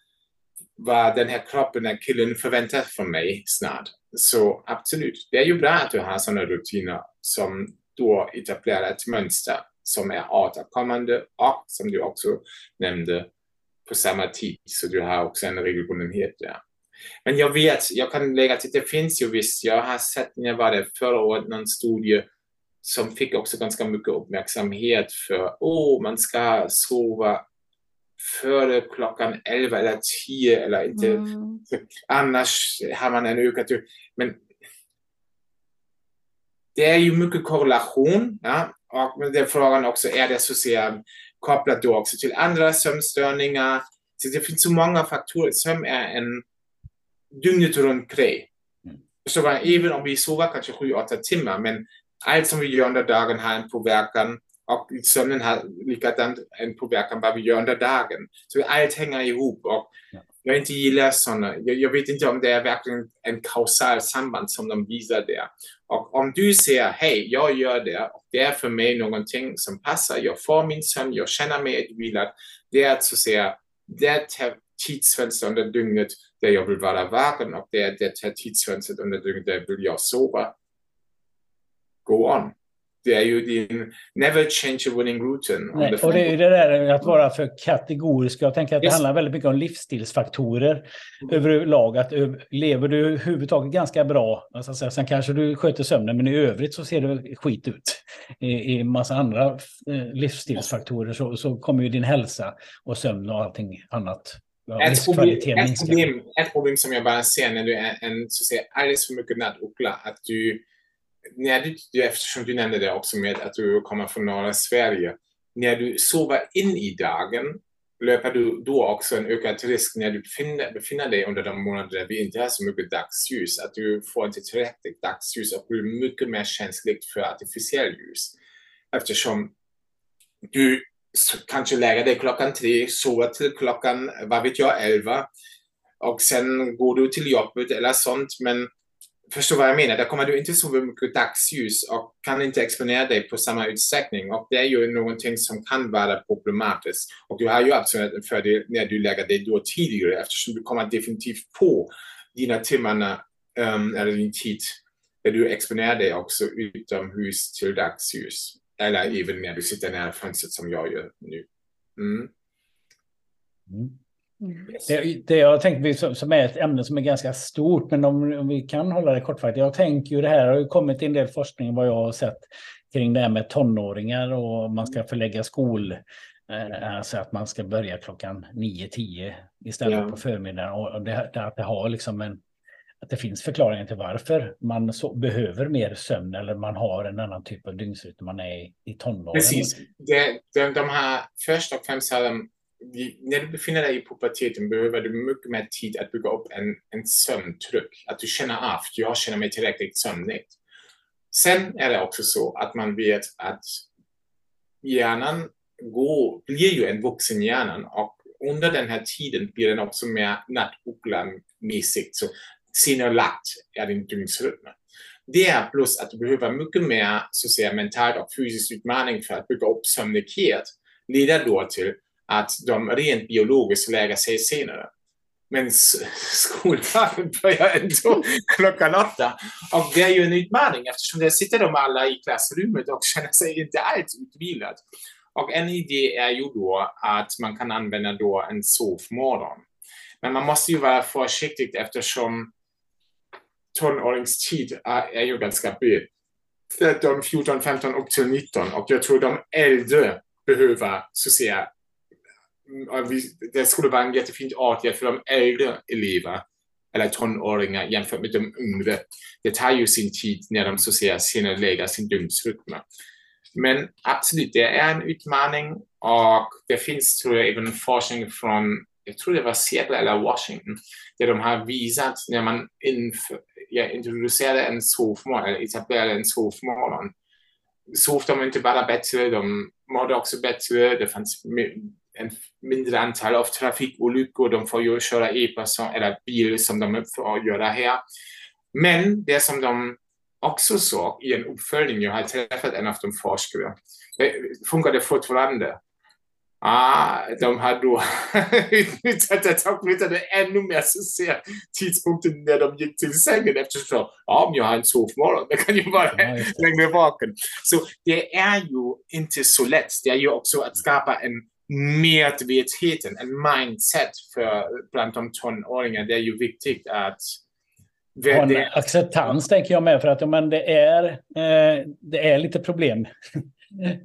vad den här kroppen, den killen förväntar från mig snart. Så absolut, det är ju bra att du har sådana rutiner som då etablerar ett mönster som är återkommande och som du också nämnde på samma tid. Så du har också en regelbundenhet där. Men jag vet, jag kan lägga till, det finns ju visst, jag har sett när var där förra året någon studie som fick också ganska mycket uppmärksamhet för, oh, man ska sova före klockan 11 eller 10 eller inte. Mm. Annars har man en ökad... Men det är ju mycket korrelation. Ja? Och den frågan också, är det så säga kopplat då också till andra sömnstörningar? Så det finns så många faktorer. Sömn är en dygnet runt grej. Mm. Så även om vi sover kanske 7-8 timmar, men allt som vi gör under dagen har en påverkan och sömnen har likadant en påverkan vad vi gör under dagen. Så allt hänger ihop och jag inte gillar sådana. Jag, jag, vet inte om det är verkligen en kausal samband som de visar där. Och om du säger, hej, jag gör det och det är för mig någonting som passar, jag får min sömn, jag känner mig utvilad. Det är att så säga, det tidsfönster under dygnet där jag vill vara vaken och det är det här tidsfönstret under dygnet där vill jag sova. Go on. Det är ju din never change a winning routine. Nej, och det är det där att vara för kategorisk. Jag tänker att yes. det handlar väldigt mycket om livsstilsfaktorer överlag. Att lever du överhuvudtaget ganska bra, alltså, sen kanske du sköter sömnen, men i övrigt så ser det skit ut. I, i massa andra eh, livsstilsfaktorer så, så kommer ju din hälsa och sömn och allting annat ett problem, ett, problem, ett problem som jag bara ser när du är en så att säga, alldeles för mycket nattuggla, att du, när du, du, eftersom du nämnde det också med att du kommer från norra Sverige, när du sover in i dagen löper du då också en ökad risk när du befinner, befinner dig under de månader där vi inte har så mycket dagsljus, att du får inte tillräckligt dagsljus och blir mycket mer känsligt för artificiell ljus. Eftersom du kanske lägga dig klockan tre, sova till klockan, vad vet jag, elva. Och sen går du till jobbet eller sånt. Men förstår vad jag menar? Där kommer du inte så mycket dagsljus och kan inte exponera dig på samma utsträckning. Och det är ju någonting som kan vara problematiskt. Och du har ju absolut en fördel när du lägger dig då tidigare eftersom du kommer definitivt på dina timmarna um, eller din tid där du exponerar dig också utomhus till dagsljus. Eller även när du sitter nära fönstret som jag gör nu. Mm. Mm. Det, det jag tänker som är ett ämne som är ganska stort, men om, om vi kan hålla det kortfattat. Jag tänker ju det här har ju kommit en del forskning vad jag har sett kring det här med tonåringar och man ska förlägga skol, alltså att man ska börja klockan 9-10 istället ja. på förmiddagen. Och det, det, att det har liksom en att det finns förklaringar till varför man så, behöver mer sömn eller man har en annan typ av dygnsrytm man är i, i tonåren. Precis. Det, de, de här först och främst de, när du befinner dig i puberteten behöver du mycket mer tid att bygga upp en, en sömntryck. Att du känner av, jag känner mig tillräckligt sömnig. Sen är det också så att man vet att hjärnan går, blir ju en vuxen hjärnan och under den här tiden blir den också mer nattuggla-mässigt. Så sinolagt är din dygnsrytm. Det är plus att du behöver mycket mer så att säga, mentalt och fysisk utmaning för att bygga upp sömnighet leder då till att de rent biologiskt lägger sig senare. Men skoldagen börjar ändå <laughs> klockan åtta. Och det är ju en utmaning eftersom där sitter de alla i klassrummet och känner sig inte alls utvilade. Och en idé är ju då att man kan använda då en sovmorgon. Men man måste ju vara försiktig eftersom tonåringstid är, är ju ganska bred. 13, 14, 15 och till 19. Och jag tror de äldre behöver så att säga mm, det skulle vara en jättefint åtgärd för de äldre elever eller tonåringar jämfört med de yngre. Det tar ju sin tid när de så att säga senarelägger sin dygnsrytm. Men absolut, det är en utmaning och det finns tror jag även forskning från, jag tror det var Seattle eller Washington, där de har visat när man inför, ja, introducerade en sovmorgon, eller etablerade en sovmorgon, sov de inte bara bättre, de mådde också bättre, det fanns en mindre antal av trafikolyckor, de får ju köra e-person eller bil som de får göra här. Men det som de också såg i en uppföljning, jag har träffat en av de forskare, eh, det funkade fortfarande. Ah, de har då utnyttjat detta och flyttade ännu mer så ser tidpunkten när de gick till sängen eftersom ja, om jag har en sovmorgon, det kan ju vara ja, längre vaken. Så det är ju inte så lätt. Det är ju också att skapa en medvetenheten, en mindset för bland de tonåringar. Det är ju viktigt att ha en acceptans tänker jag med för att men det, är, eh, det är lite problem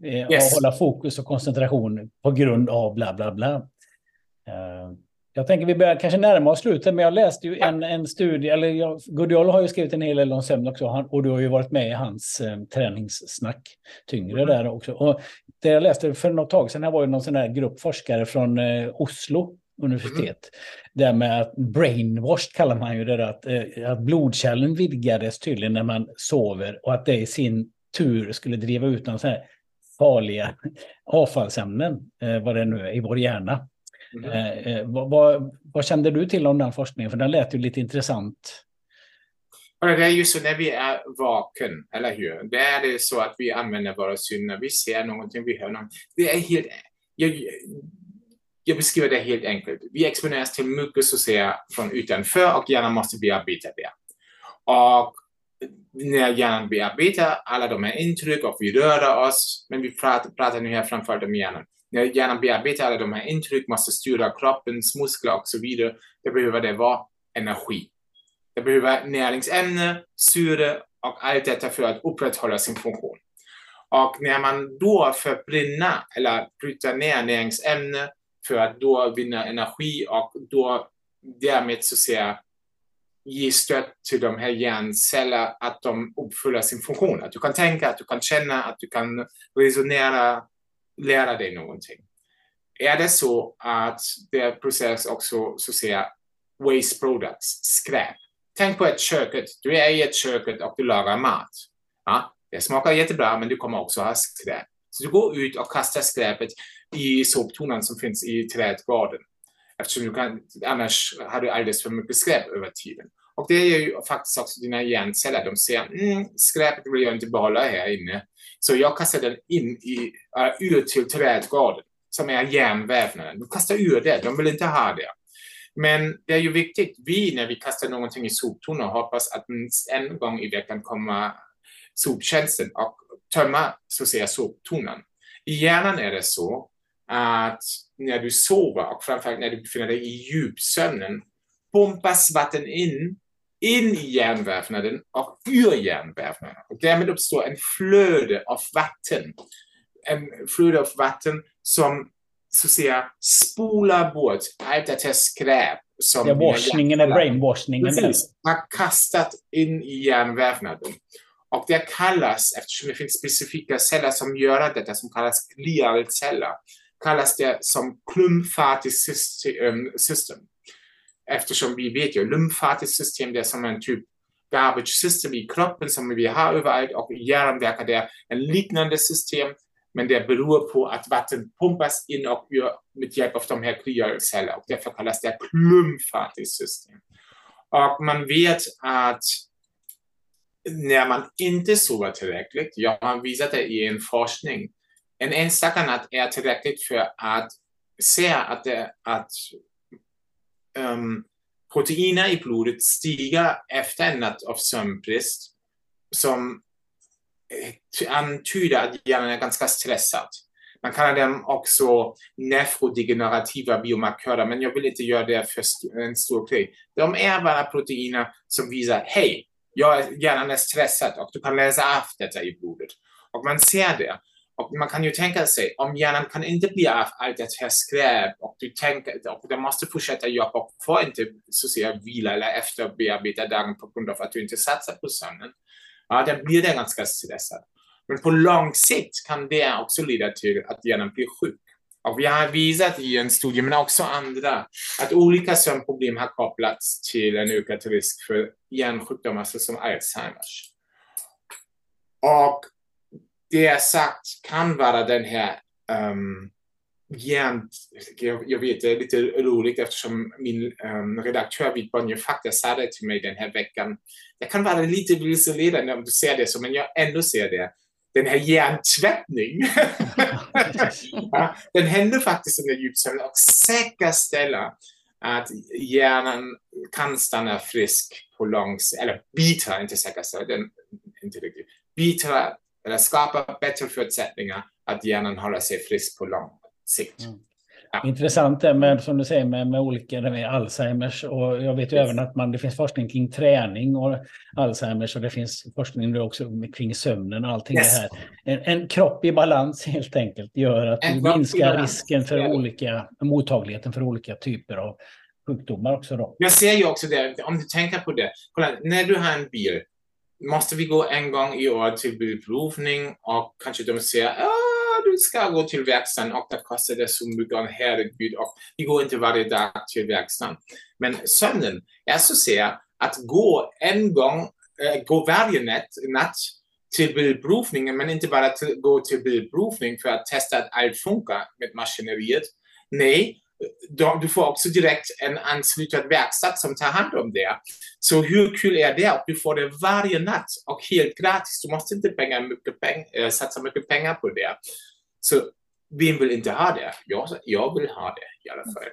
yes. att hålla fokus och koncentration på grund av bla bla bla. Eh, jag tänker vi börjar kanske närma oss slutet, men jag läste ju en, en studie, eller jag, Gudiol har ju skrivit en hel del om sömn också, han, och du har ju varit med i hans eh, träningssnack, tyngre mm. där också. Och det jag läste för något tag sedan här var ju någon sån här grupp forskare från eh, Oslo universitet. Mm. Det med att brainwashed kallar man ju det, att, eh, att blodkärlen vidgades tydligen när man sover och att det i sin tur skulle driva ut någon sån här farliga avfallsämnen, eh, vad det nu är, i vår hjärna. Mm. Eh, vad, vad, vad, kände du till om den forskningen? För den lät ju lite intressant. Det är ju så när vi är vaken, eller hur? Det är det så att vi använder våra syner. Vi ser någonting, vi hör någonting. Det är helt... Jag, jag beskriver det helt enkelt. Vi exponeras till mycket så att säga från utanför och hjärnan måste bearbeta det. Och när hjärnan bearbetar alla de här intryck och vi rör oss, men vi pratar, pratar nu här framförallt om hjärnan. När hjärnan bearbetar alla de här intryck, måste styra kroppens muskler och så vidare, det behöver det vara energi. Det behöver näringsämne, syre och allt detta för att upprätthålla sin funktion. Och när man då förbränner eller bryter ner näringsämne för att då vinna energi och då därmed så att säga ge stöd till de här hjärncellerna att de uppfyller sin funktion. Att du kan tänka, att du kan känna, att du kan resonera, lära dig någonting. Är det så att det process också så att säga waste products, skräp. Tänk på ett köket. Du är i ett köket och du lagar mat. Ja, det smakar jättebra, men du kommer också ha skräp. Så du går ut och kastar skräpet i soptunnan som finns i trädgården. Eftersom du kan, annars har du alldeles för mycket skräp över tiden. Och det är ju faktiskt också dina hjärnceller. De säger mm, skräpet vill jag inte behålla här inne. Så jag kastar den in i, äh, uh, ut till trädgården som är hjärnvävnaden. Du kastar ur det, de vill inte ha det. Men det är ju viktigt, vi när vi kastar någonting i soptunnan hoppas att minst en gång i veckan kommer soptjänsten och tömma så att säga soptunnan. I hjärnan är det så att när du sover och framförallt när du befinner dig i djupsömnen pumpas vatten in, in i hjärnvävnaden och ur hjärnvävnaden. Och därmed uppstår en flöde av vatten. En flöde av vatten som så att säga spolar bort allt det här skräp som... Det är washningen, är brainwashningen. Precis, har kastat in i hjärnvävnaden. Och det kallas, eftersom det finns specifika celler som gör detta, som kallas glialceller, kallas det som lymfatiskt system. Eftersom vi vet ju, lymfatiskt system det är som en typ garbage system i kroppen som vi har överallt och i hjärnan verkar det en liknande system men det beror på att vatten pumpas in och ur med hjälp av de här glialcellerna och därför kallas det lymfatiskt system. Och man vet att när man inte sover tillräckligt, jag har visat det i en forskning, en enstaka natt är tillräckligt för att se att, det, att um, proteiner i blodet stiger efter en natt av sömnbrist som eh, antyder att hjärnan är ganska stressad. Man kallar dem också nefrodegenerativa biomarkörer, men jag vill inte göra det för en stor grej. De är bara proteiner som visar, hej, hjärnan är stressad och du kan läsa av detta i blodet. Och man ser det. Och man kan ju tänka sig, om hjärnan kan inte bli av allt det här skräp och du tänker och du måste fortsätta jobba och får inte så att säga vila eller efterbearbeta dagen på grund av att du inte satsar på sömnen, ja, då blir det ganska stressad. Men på lång sikt kan det också leda till att hjärnan blir sjuk. Och vi har visat i en studie, men också andra, att olika sömnproblem har kopplats till en ökad risk för hjärnsjukdomar såsom Alzheimers. Och det sagt kan vara den här um, hjärn... Jag, jag, vet, det är lite roligt eftersom min um, redaktör vid Bonnier Fakta sa det till mig den här veckan. Det kan vara lite vilseledande om du ser det så, men jag ändå ser det den här hjärntvättning. <laughs> ja, den händer faktiskt under djupsömn och säkerställa att hjärnan kan stanna frisk på lång sikt, eller bitra, inte säkerställa, den, inte riktigt, bitra eller skapa bättre förutsättningar att hjärnan håller sig frisk på lång sikt. Mm. Ja. Intressant det med, som du säger, med, med olika med Alzheimers. Och jag vet ju yes. även att man, det finns forskning kring träning och Alzheimers och det finns forskning också kring sömnen och allting yes. det här. En, en, kropp i balans helt enkelt gör att en du minskar risken för ja. olika, mottagligheten för olika typer av sjukdomar också. Då. Jag ser ju också det, om du tänker på det, kolla, när du har en bil, måste vi gå en gång i år till bilprovning och kanske de säger ah, du ska gå till verkstaden och det kostar det så mycket, och herregud, och vi går inte varje dag till verkstaden. Men sömnen jag så ser att gå en gång, äh, gå varje natt, natt till bilprovningen, men inte bara till, gå till bilprovning för att testa att allt funkar med maskineriet. Nej, du får också direkt en ansluten verkstad som tar hand om det. Så hur kul är det? Du får det varje natt och helt gratis. Du måste inte pengar, mycket peng, äh, satsa mycket pengar på det. Så vem vill inte ha det? Jag, jag vill ha det i alla fall.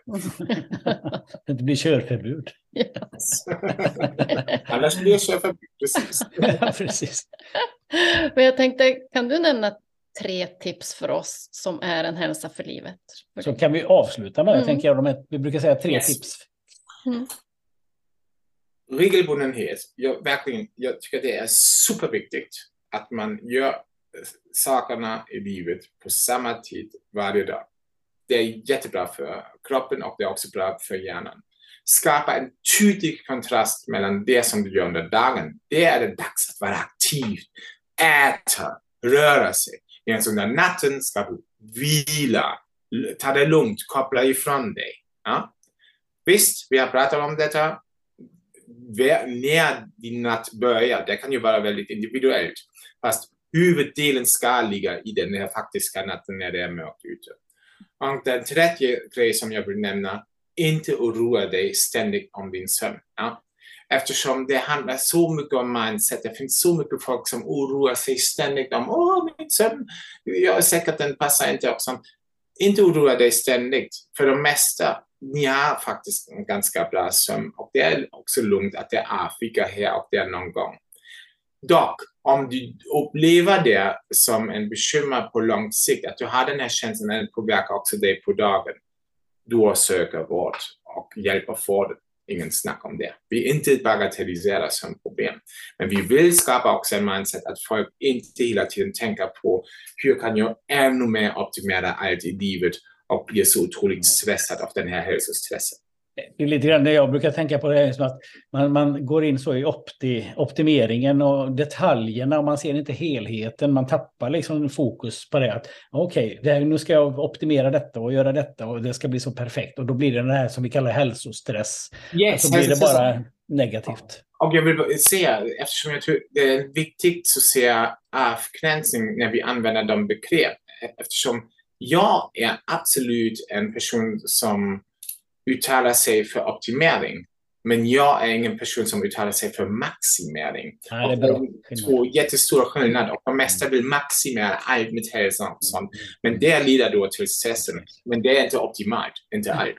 <laughs> det blir körförbud. <laughs> Annars blir det körförbud, precis. <laughs> ja, precis. Men jag tänkte, kan du nämna tre tips för oss som är en hälsa för livet? Så kan vi avsluta med det, mm. tänker jag. Vi brukar säga tre yes. tips. Mm. Regelbundenhet. Jag, verkligen, jag tycker det är superviktigt att man gör sakerna i livet på samma tid varje dag. Det är jättebra för kroppen och det är också bra för hjärnan. Skapa en tydlig kontrast mellan det som du gör under dagen. Det är det dags att vara aktiv, äta, röra sig. Medan under natten ska du vila, ta det lugnt, koppla ifrån dig. Ja? Visst, vi har pratat om detta. När din natt börjar, det kan ju vara väldigt individuellt. Fast huvuddelen ska ligga i den här faktiska natten när det är mörkt ute. Och den tredje grejen som jag vill nämna, inte oroa dig ständigt om din sömn. Ja? Eftersom det handlar så mycket om mindset. Det finns så mycket folk som oroar sig ständigt om åh, min sömn, jag är säker att den passar inte. Och sånt. Inte oroa dig ständigt. För det mesta, ni har faktiskt en ganska bra sömn och det är också lugnt att det är Afrika här och där någon gång. Dock, om du upplever det som en bekymmer på lång sikt, att du har den här känslan, den påverkar också dig på dagen, då söker vård och hjälp att det. Ingen snack om det. Vi inte bagatelliserar som problem. Men vi vill skapa också en mindset att folk inte hela tiden tänker på hur kan jag ännu mer optimera allt i livet och bli så otroligt stressad av den här hälsostressen. Det är lite grann det jag brukar tänka på, det är som att man, man går in så i opti, optimeringen och detaljerna och man ser inte helheten. Man tappar liksom fokus på det. att Okej, okay, nu ska jag optimera detta och göra detta och det ska bli så perfekt. Och då blir det det här som vi kallar hälsostress. Yes, så blir det bara negativt. Och jag vill säga, eftersom jag tror det är viktigt att se avgränsning när vi använder de begrepp. Eftersom jag är absolut en person som uttalar sig för optimering. Men jag är ingen person som uttalar sig för maximering. Ja, det är. Två jättestora skillnader. Och de mesta vill maximera allt med hälsa och sånt. Men det leder då till stressen. Men det är inte optimalt, inte allt.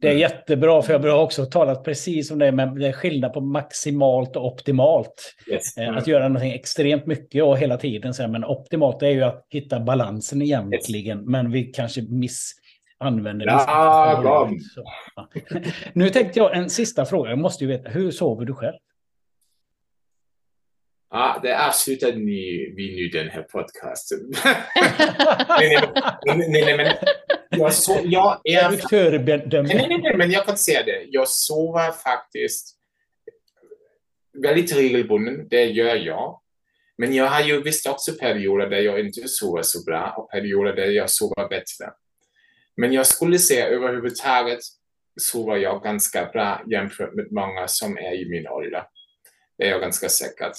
Det är jättebra, för jag har också talat precis om det, men det är skillnad på maximalt och optimalt. Yes. Mm. Att göra någonting extremt mycket och hela tiden, men optimalt är ju att hitta balansen egentligen, yes. men vi kanske missanvänder det. Ja, ja. <laughs> Nu tänkte jag en sista fråga, jag måste ju veta, hur sover du själv? Ja, det avslutar ni vi nu den här podcasten. <laughs> nej, nej, men jag, så, jag är... Nej, nej, nej, men jag kan säga det. Jag sover faktiskt väldigt regelbunden. Det gör jag. Men jag har ju visst också perioder där jag inte sover så bra och perioder där jag sover bättre. Men jag skulle säga överhuvudtaget sover jag ganska bra jämfört med många som är i min ålder. Det är jag ganska säker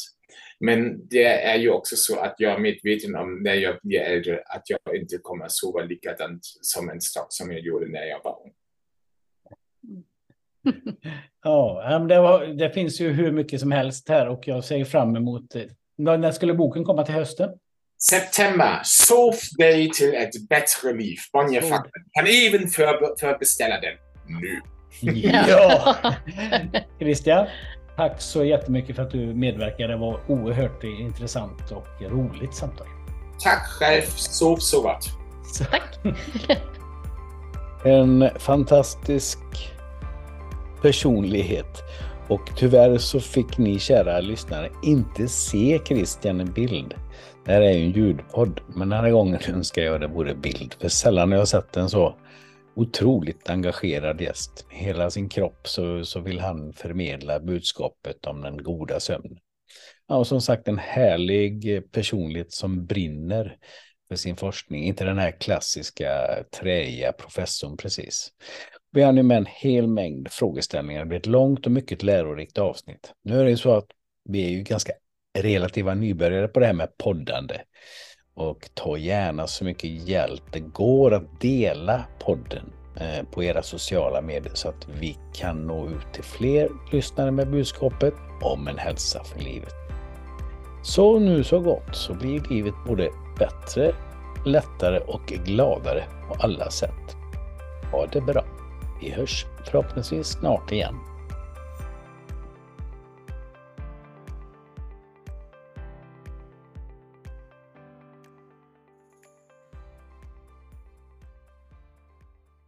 men det är ju också så att jag är medveten om när jag blir äldre att jag inte kommer att sova likadant som en stock som jag gjorde när jag var ung. <laughs> ja, det, var, det, finns ju hur mycket som helst här och jag ser fram emot... Eh, när skulle boken komma till hösten? September. Sov dig till ett bättre liv. Bonnier Fakten. Kan även för, förbeställa den nu. Ja! <laughs> Christian? Tack så jättemycket för att du medverkade. Det var oerhört intressant och roligt samtal. Tack själv. Sov så gott. Tack. <laughs> en fantastisk personlighet. Och tyvärr så fick ni kära lyssnare inte se Christian i bild. Det här är ju en ljudpodd, men den här gången <laughs> önskar jag det vore bild. För sällan har jag sett en så otroligt engagerad gäst. Hela sin kropp så, så vill han förmedla budskapet om den goda sömnen. Ja, och som sagt en härlig personlighet som brinner för sin forskning. Inte den här klassiska träiga professorn precis. Vi har nu med en hel mängd frågeställningar. Det blir ett långt och mycket lärorikt avsnitt. Nu är det ju så att vi är ju ganska relativa nybörjare på det här med poddande. Och ta gärna så mycket hjälp det går att dela podden eh, på era sociala medier så att vi kan nå ut till fler lyssnare med budskapet om en hälsa för livet. Så nu så gott så blir livet både bättre, lättare och gladare på alla sätt. Ha det bra. Vi hörs förhoppningsvis snart igen.